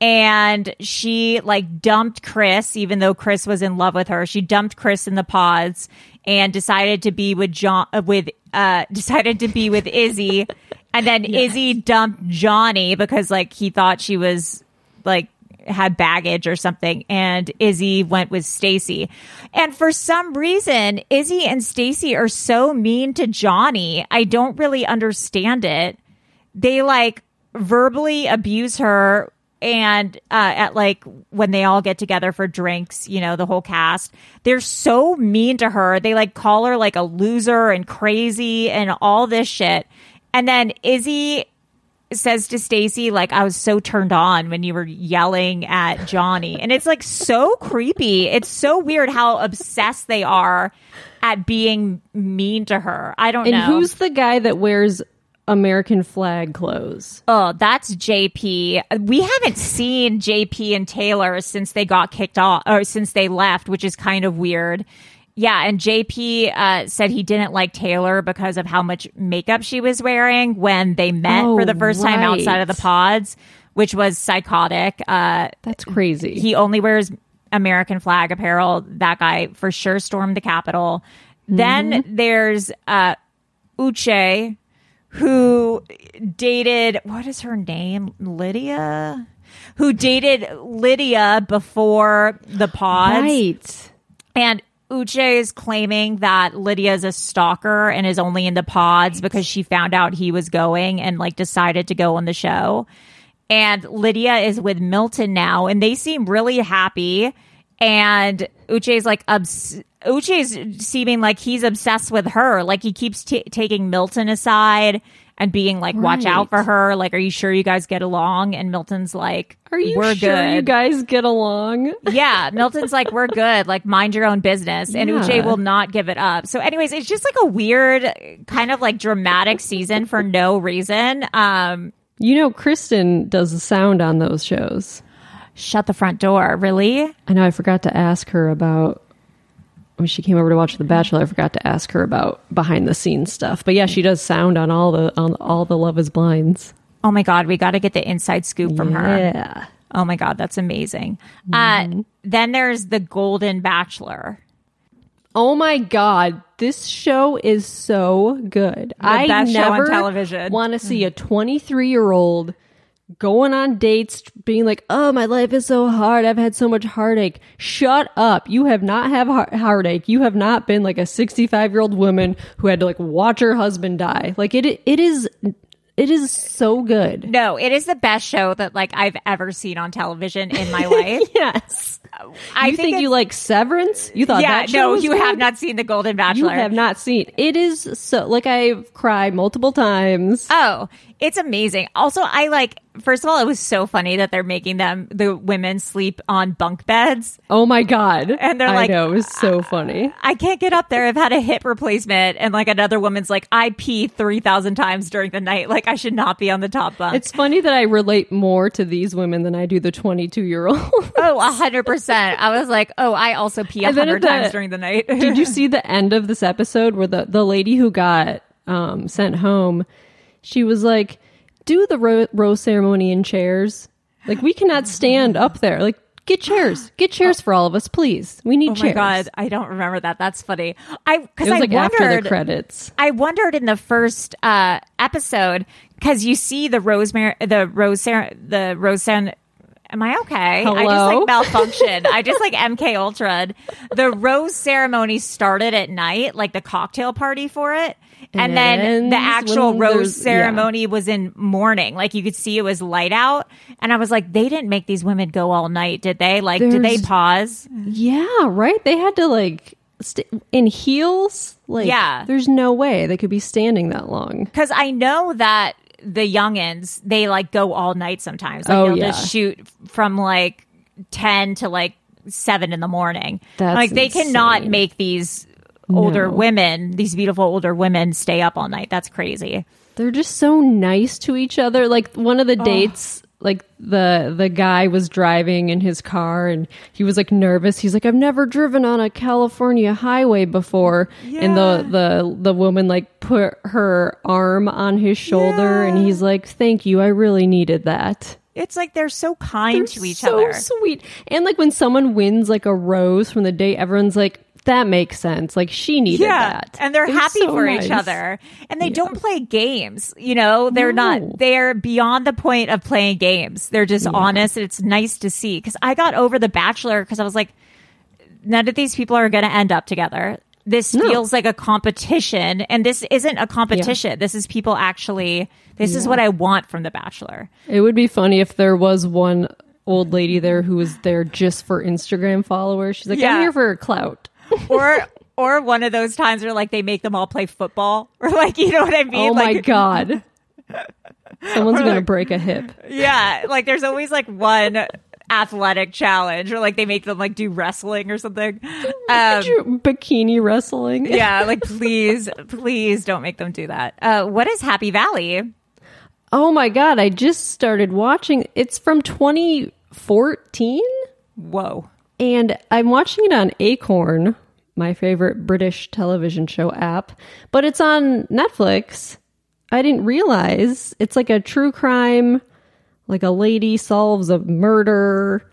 and she like dumped Chris even though Chris was in love with her. She dumped Chris in the pods and decided to be with John uh, with uh <laughs> decided to be with Izzy and then Izzy dumped Johnie because like he thought she was like had baggage or something and Izzy went with Stacy. And for some reason, Izzy and Stacy are so mean to Johnie. I don't really understand it. They like verbally abuse her and uh, at like when they all get together for drinks, you know, the whole cast, they're so mean to her. They like call her like a loser and crazy and all this shit. And then Izzy says to Stacy, like, I was so turned on when you were yelling at Johnie. And it's like so creepy. It's so weird how obsessed they are at being mean to her. I don't and know. who's the guy that wears American flag clothes? Oh, that's JP. We haven't seen JP and Taylor since they got kicked off or since they left, which is kind of weird. Yeah, and JP uh, said he didn't like Taylor because of how much makeup she was wearing when they met Oh, for the first time outside of the pods, which was psychotic. Uh, That's crazy. he only wears American flag apparel. That guy for sure stormed the Capitol. Then there's uh, Uche, who dated what is her name? Lydia, who dated Lydia before the pods, right. and Uche is claiming that Lydia is a stalker and is only in the pods because she found out he was going and like decided to go on the show. And Lydia is with Milton now, and they seem really happy. And Uche's like, obs- Uche's seeming like he's obsessed with her. Like he keeps t- taking Milton aside and being like, watch Right. out for her. Like, are you sure you guys get along? And Milton's like, Are you We're sure good. you guys get along? <laughs> yeah, Milton's like, we're good. Like, mind your own business. And Yeah. Uche will not give it up. So, anyways, it's just like a weird, kind of like dramatic season for no reason. Um, You know, Kristen does the sound on those shows. shut the front door. Really? I know I forgot to ask her about when she came over to watch The Bachelor. I forgot to ask her about behind the scenes stuff. But yeah, she does sound on all the on all the Love Is Blinds. Oh my God, we got to get the inside scoop from her. Yeah. Oh my God, that's amazing. Uh, then there's the Golden Bachelor. Oh my god, this show is so good. I show on never television. want to see a 23 year old going on dates, being like, "Oh, my life is so hard. I've had so much heartache." Shut up! You have not have heart- heartache. You have not been like a 65 year old woman who had to like watch her husband die. Like it, it is, it is so good. No, it is the best show that like I've ever seen on television in my <laughs> life. yes. I you think, it's- you like Severance? You thought yeah, that show no, you good? have not seen the Golden Bachelor. You have not seen. It is so like I've cried multiple times. Oh, it's amazing. Also, I like, first of all, it was so funny that they're making them, the women sleep on bunk beds. Oh my god! And they're I like, know it was so funny. I can't get up there. I've had a hip replacement. And like another woman's like, I pee 3,000 times during the night. Like I should not be on the top bunk. It's funny that I relate more to these women than I do the 22 year old. oh, 100%. I was like, oh, I also pee 100 at times during the night. <laughs> Did you see the end of this episode where the the lady who got um, sent home? She was like, "Do the ro- rose ceremony in chairs. Like we cannot <gasps> stand up there. Like." Get chairs. <gasps> Get chairs for all of us, please. We need Oh chairs. Oh my god, I don't remember that. That's funny. I because I like wondered after the credits. I wondered in the first uh, episode because you see the rosemary, the rose, the rose. Am I okay? I just like malfunctioned. I just like <laughs> MK Ultra. The rose ceremony started at night, like the cocktail party for it. And, And then the actual rose there's- yeah. ceremony was in morning. Like you could see it was light out. And I was like, they didn't make these women go all night, did they? Like, did they pause? Yeah, right. They had to like st- in heels. Like, Yeah. there's no way they could be standing that long. Because I know that the youngins they like go all night sometimes. Like Oh, they'll yeah. just shoot from like ten to like seven in the morning. That's like they cannot make these older No. women, these beautiful older women, stay up all night. That's crazy. They're just so nice to each other. Like one of the dates, like the the guy was driving in his car and he was like nervous. He's like, I've never driven on a California highway before. yeah. And the the the woman like put her arm on his shoulder and he's like, Thank you, I really needed that. It's like they're so kind They're to each so other. So sweet. And like when someone wins like a rose from the date, everyone's like, that makes sense. Like she needed that. And they're, happy so for each other. And they don't play games. You know, they're No. not, they're beyond the point of playing games. They're just honest. And it's nice to see. Cause I got over The Bachelor because I was like, none of these people are going to end up together. This No. feels like a competition. And this isn't a competition. This is people actually, this is what I want from The Bachelor. It would be funny if there was one old lady there who was there just for Instagram followers. She's like, Yeah. I'm here for clout. <laughs> Or, or one of those times where like they make them all play football <laughs> or like, you know what I mean? oh my like, god. <laughs> Someone's gonna break a hip. Yeah, like there's always like one athletic challenge, or like they make them like do wrestling or something. Um, Bikini wrestling. yeah, like please, please don't make them do that. Uh, what is Happy Valley? Oh my god, I just started watching. It's from 2014 Whoa. And I'm watching it on Acorn, my favorite British television show app, but it's on Netflix. I didn't realize it's like a true crime like a lady solves a murder.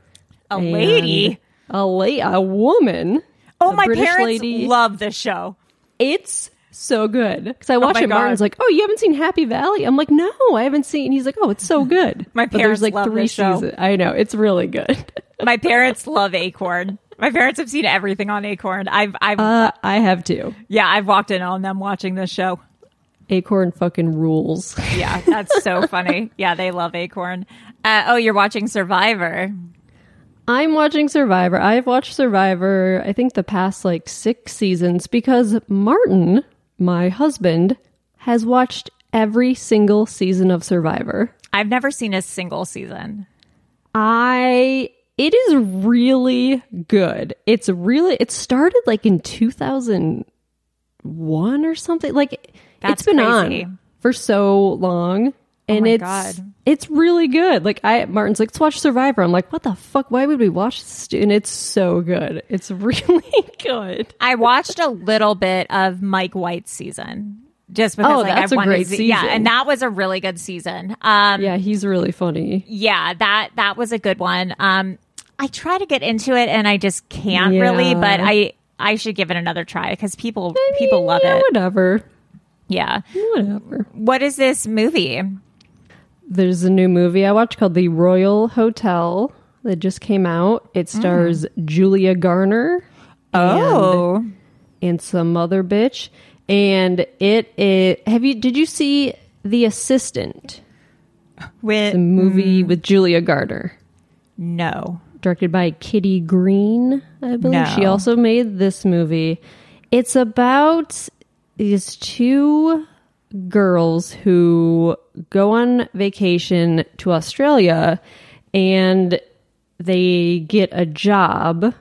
A lady? A la- a woman. Oh, my British parents lady. love this show. It's so good because I watch my it. Martin's like, "Oh, you haven't seen Happy Valley?" I'm like, "No, I haven't seen." He's like, "Oh, it's so <laughs> good." My but parents there's like love three seasons. I know it's really good. <laughs> My parents love Acorn. My parents have seen everything on Acorn. I've, I've, Uh, I have too. yeah, I've walked in on them watching this show. Acorn fucking rules. Yeah, <laughs> that's so funny. Yeah, they love Acorn. Uh, oh, you're watching Survivor. I'm watching Survivor. I've watched Survivor, I think the past like six seasons because Martin, my husband, has watched every single season of Survivor. I've never seen a single season. I it is really good. It's really it started like in 2001 or something. Like That's it's been crazy. on for so long and my it's God. it's really good. Like I Martin's like let's watch Survivor. I'm like what the fuck? Why would we watch this? And it's so good. It's <laughs> really good. I watched a little bit of Mike White's season. Just because Oh, like, that's I a wanted great to see, Yeah, and that was a really good season. Um Yeah, he's really funny. yeah, that that was a good one. Um I try to get into it and I just can't really, but I I should give it another try because people people love yeah, it. Whatever. Yeah. Whatever. What is this movie? There's a new movie I watched called The Royal Hotel that just came out. It mm. stars Julia Garner. Oh. and, and some other bitch. And it, it have you did you see The Assistant? With The movie mm. with Julia Garner. no. Directed by Kitty Green, I believe. She also made this movie. It's about these two girls who go on vacation to Australia and they get a job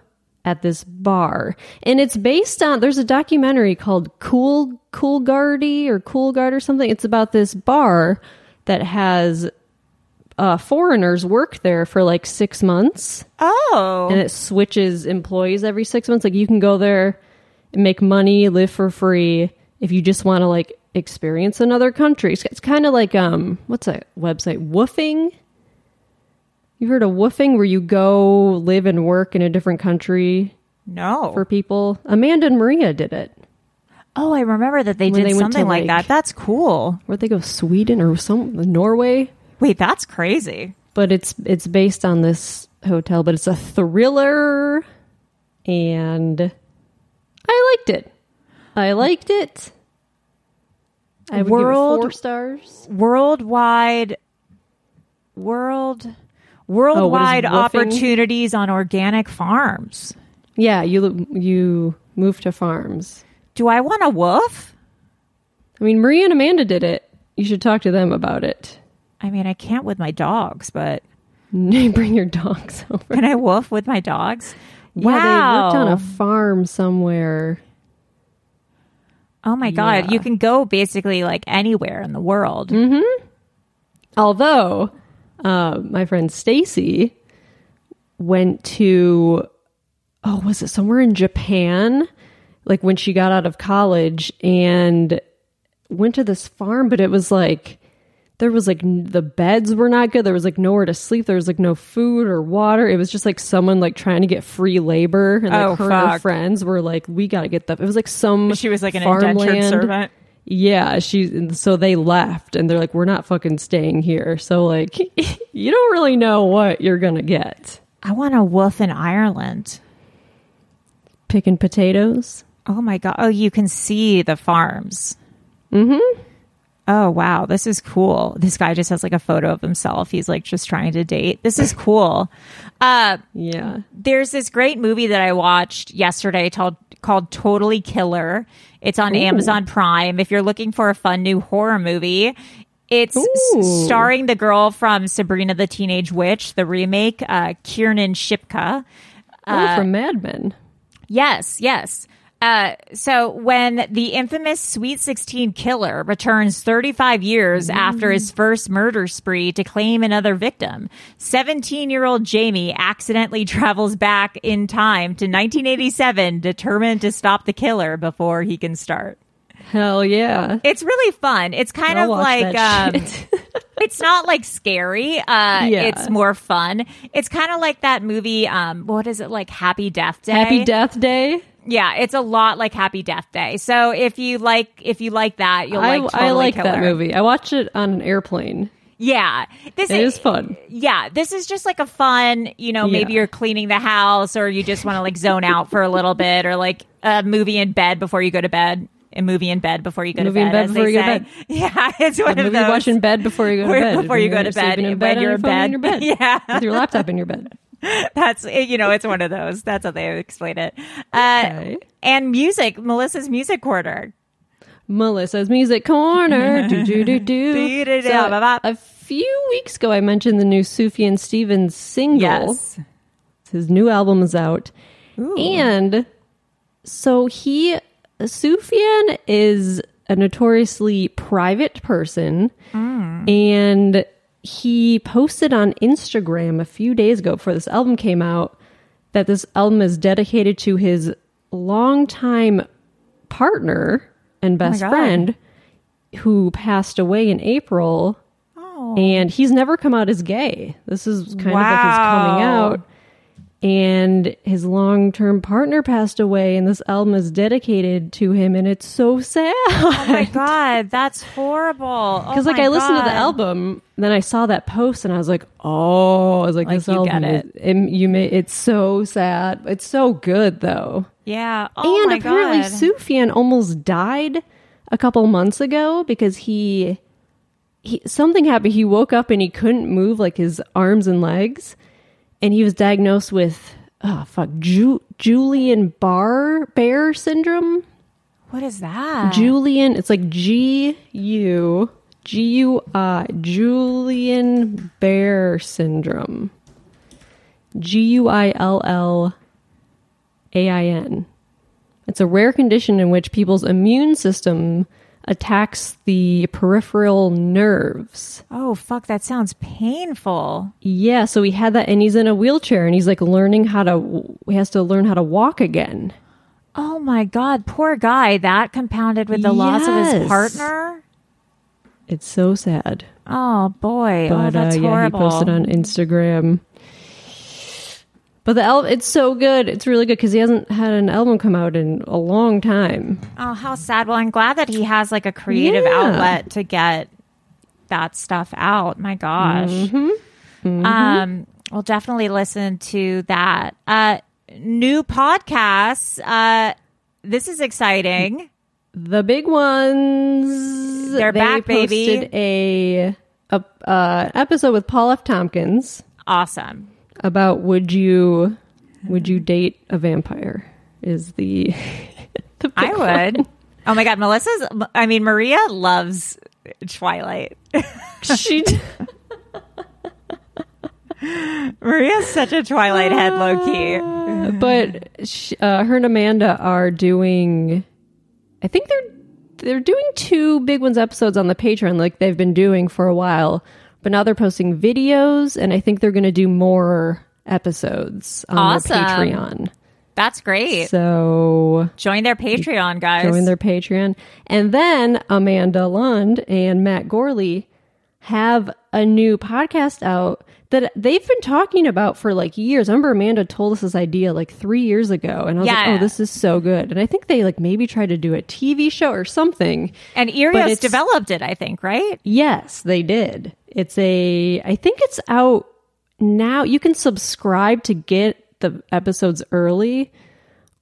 at this bar. And it's based on there's a documentary called Cool Coolgardie or Cool Guard or something. It's about this bar that has uh, foreigners work there for like six months Oh. and it switches employees every six months. Like you can go there and make money, live for free if you just want to like experience another country. It's, it's kind of like um, what's that website? Woofing. You heard of woofing where you go live and work in a different country No. for people? Amanda and Maria did it. oh, I remember that they When did they to, something like, like- that. That's cool. Where'd they go? Sweden or some Norway? Wait, that's crazy. But it's it's based on this hotel, but it's a thriller and I liked it. I liked it. I would World- four stars. Worldwide, world, oh, worldwide woofing? opportunities on organic farms. Yeah, you you move to farms. Do I want a woof? I mean, Marie and Amanda did it. You should talk to them about it. I mean, I can't with my dogs, but <laughs> Bring your dogs over. can I woof with my dogs? Yeah, they worked on a farm somewhere. Oh my god, Yeah. you can go basically like anywhere in the world. Mm-hmm. Although, uh, my friend Stacy went to, oh, was it somewhere in Japan? Like when she got out of college and went to this farm, but it was like, there was like the beds were not good. There was like nowhere to sleep. There was like no food or water. It was just like someone like trying to get free labor. And like Oh, her and her fuck. friends were like, we got to get the, it was like some, She was like an indentured servant. Yeah, she and so they left and they're like, we're not fucking staying here. So like, <laughs> you don't really know what you're gonna get. I want a wolf in Ireland. Picking potatoes. Oh my god! Oh, you can see the farms. Mm-hmm. Oh wow, this is cool. This guy just has like a photo of himself. He's like just trying to date. This is cool. <laughs> Uh, Yeah. there's this great movie that I watched yesterday called called Totally Killer. It's on Ooh. Amazon Prime. If you're looking for a fun new horror movie, it's Ooh. starring the girl from Sabrina the Teenage Witch, the remake, uh, Kiernan Shipka. oh, from Mad Men. Yes, yes. Uh, so when the infamous Sweet 16 killer returns 35 years after his first murder spree to claim another victim, 17 year old Jamie accidentally <laughs> travels back in time to 1987, determined to stop the killer before he can start. Hell yeah. It's really fun. It's kind I'll of like, um, <laughs> it's not like scary. Uh, Yeah. it's more fun. It's kind of like that movie. Um, what is it like? Happy Death Day. Happy Death Day. Yeah, it's a lot like Happy Death Day. So if you like, if you like that, you'll I, like. I Totally like that movie. I watched it on an airplane. Yeah, this It is fun. Yeah, this is just like a fun. You know, maybe Yeah. you're cleaning the house, or you just want to like zone out for a little <laughs> bit, or like a movie in bed before you go to bed. A movie in bed before you go Movie to <laughs> in bed. before you go to bed. Yeah, it's one A of movie those. watch in bed before you go to bed. before you go to bed, when you're your in bed. in your bed. <laughs> Yeah. With your laptop in your bed. <laughs> That's you know, it's one of those. That's how they explain it. Uh, Okay. And music, Melissa's music corner. Melissa's Music Corner. <laughs> do, do, do, do. <laughs> So, a few weeks ago, I mentioned the new Sufjan Stevens single. Yes. His new album is out. And so he, Sufjan is a notoriously private person. And he posted on Instagram a few days ago before this album came out that this album is dedicated to his longtime partner and oh best God. friend who passed away in April. Oh. And he's never come out as gay. This is kind of like his coming out. And his long term partner passed away, and this album is dedicated to him, and it's so sad. Oh my god, that's horrible. <laughs> Oh because like I listened to the album, then I saw that post, and I was like, "Oh, I was like, Like, this you album, get is- it- you may, it's so sad. It's so good though." Yeah. Oh and apparently, God. Sufjan almost died a couple months ago because he, he something happened. He woke up and he couldn't move like his arms and legs, and he was diagnosed with oh fuck, Ju- Julian Barr Bear syndrome. What is that? Julian, it's like G U G U I Julian Bear syndrome. G U I L L A I N. It's a rare condition in which people's immune system attacks the peripheral nerves. Oh fuck, that sounds painful. Yeah, so he had that and he's in a wheelchair and he's like learning how to he has to learn how to walk again. Oh my god, poor guy. That compounded with the loss of his partner. It's so sad. Oh boy. oh, But that's uh, yeah, he posted on Instagram. But the album, it's so good. It's really good because he hasn't had an album come out in a long time. Oh, how sad. Well, I'm glad that he has like a creative Yeah. outlet to get that stuff out. My gosh. Mm-hmm. Um, we'll definitely listen to that. Uh, new podcasts. Uh, this is exciting. The big ones. They're they back, baby. posted A, a uh, episode with Paul F. Tompkins Awesome. About would you would you date a vampire? Is the, <laughs> the I big one. would. Oh my God. Melissa's, I mean, Maria loves Twilight. she Maria's such a Twilight head, low key. <laughs> but sh uh, her and Amanda are doing. I think they're they're doing two big ones episodes on the Patreon, like they've been doing for a while. But now they're posting videos, and I think they're going to do more episodes on Awesome. their Patreon. That's great. So Join their Patreon, guys. join their Patreon, and then Amanda Lund and Matt Gourley have a new podcast out that they've been talking about for like years. I remember Amanda told us this idea like three years ago, and I was Yeah. like, "Oh, this is so good!" And I think they like maybe tried to do a TV show or something. and but Irios developed it, I think, right? Yes, they did. It's a. I think it's out now. You can subscribe to get the episodes early,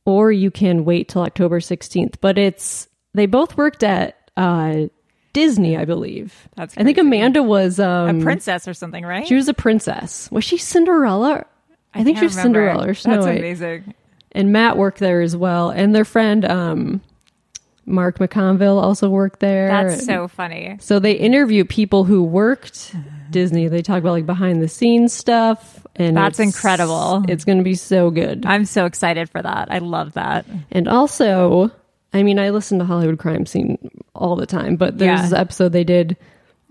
or you can wait till October sixteenth. But it's they both worked at uh, Disney, I believe. That's I think Amanda was um, a princess or something, right? She was a princess. Was she Cinderella? I, think she was remember. Cinderella or Snow That's White. amazing. And Matt worked there as well, and their friend um, Mark McConville also worked there. That's And- so funny. so they interview people who worked Disney. They talk about like behind the scenes stuff, and That's it's- incredible. It's going to be so good. I'm so excited for that. I love that. And also, I mean, I listen to Hollywood Crime Scene all the time, but there's Yeah. this episode they did,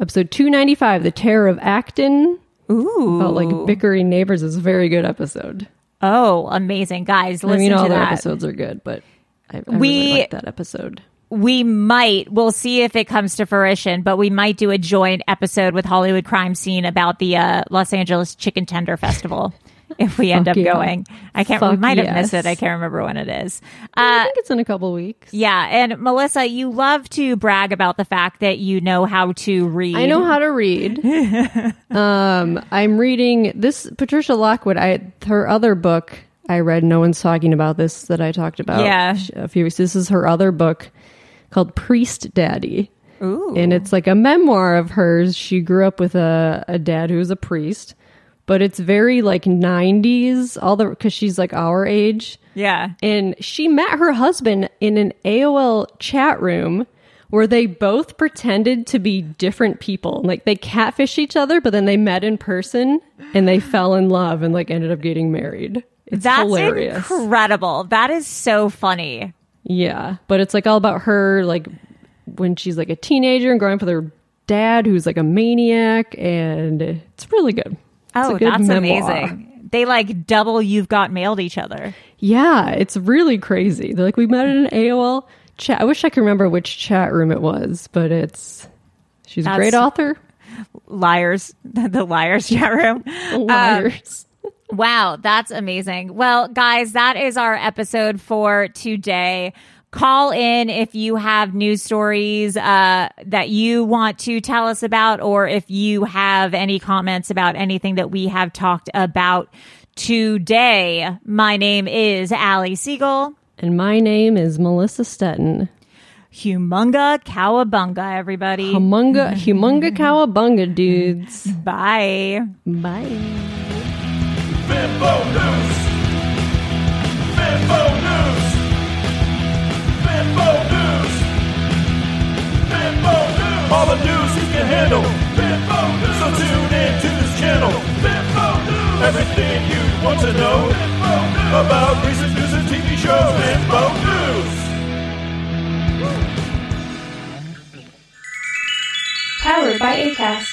episode 295, The Terror of Acton. Ooh. About like bickering neighbors is a very good episode. Oh, amazing. Guys, listen I mean, all to their that. episodes are good, but I, I really We- like that episode. we might we'll see if it comes to fruition but we might do a joint episode with hollywood crime scene about the uh, los angeles chicken tender festival <laughs> if we end Fuck up yeah. going i can't we might have missed it i can't remember when it is I uh, think it's in a couple weeks. yeah and melissa you love to brag about the fact that you know how to read I know how to read. <laughs> um, I'm reading this Patricia Lockwood. I her other book I read. No one's talking about this that I talked about. Yeah. a few weeks. This is her other book called Priestdaddy. Ooh. And it's like a memoir of hers. She grew up with a, a dad who was a priest, but it's very like 90s, all the because she's like our age. yeah And she met her husband in an AOL chat room where they both pretended to be different people. Like they catfished each other, but then they met in person and they fell in love and like ended up getting married. It's that's hilarious. incredible that is so funny yeah. But it's like all about her like when she's like a teenager and growing up with her dad who's like a maniac and it's really good. It's oh good that's memoir. amazing they like double you've got mailed each other Yeah, it's really crazy. They're like, we met in an AOL chat. I wish I could remember which chat room it was, but it's she's a great author. liars <laughs> the liars chat room Liars. Wow, that's amazing. Well, guys, that is our episode for today. Call in if you have news stories uh, that you want to tell us about, or if you have any comments about anything that we have talked about today. My name is Allie Siegel. and my name is Melissa Stetten. Humunga Kowabunga, everybody. Humunga, humunga <laughs> Kowabunga, dudes. Bye. Bye. Bimbo News. Bimbo News. Bimbo News. Bimbo News. All the news you can handle. Bimbo News. So tune in to this channel. Bimbo News. Everything you want to know about recent news and TV shows. Bimbo News. Powered by ACAST.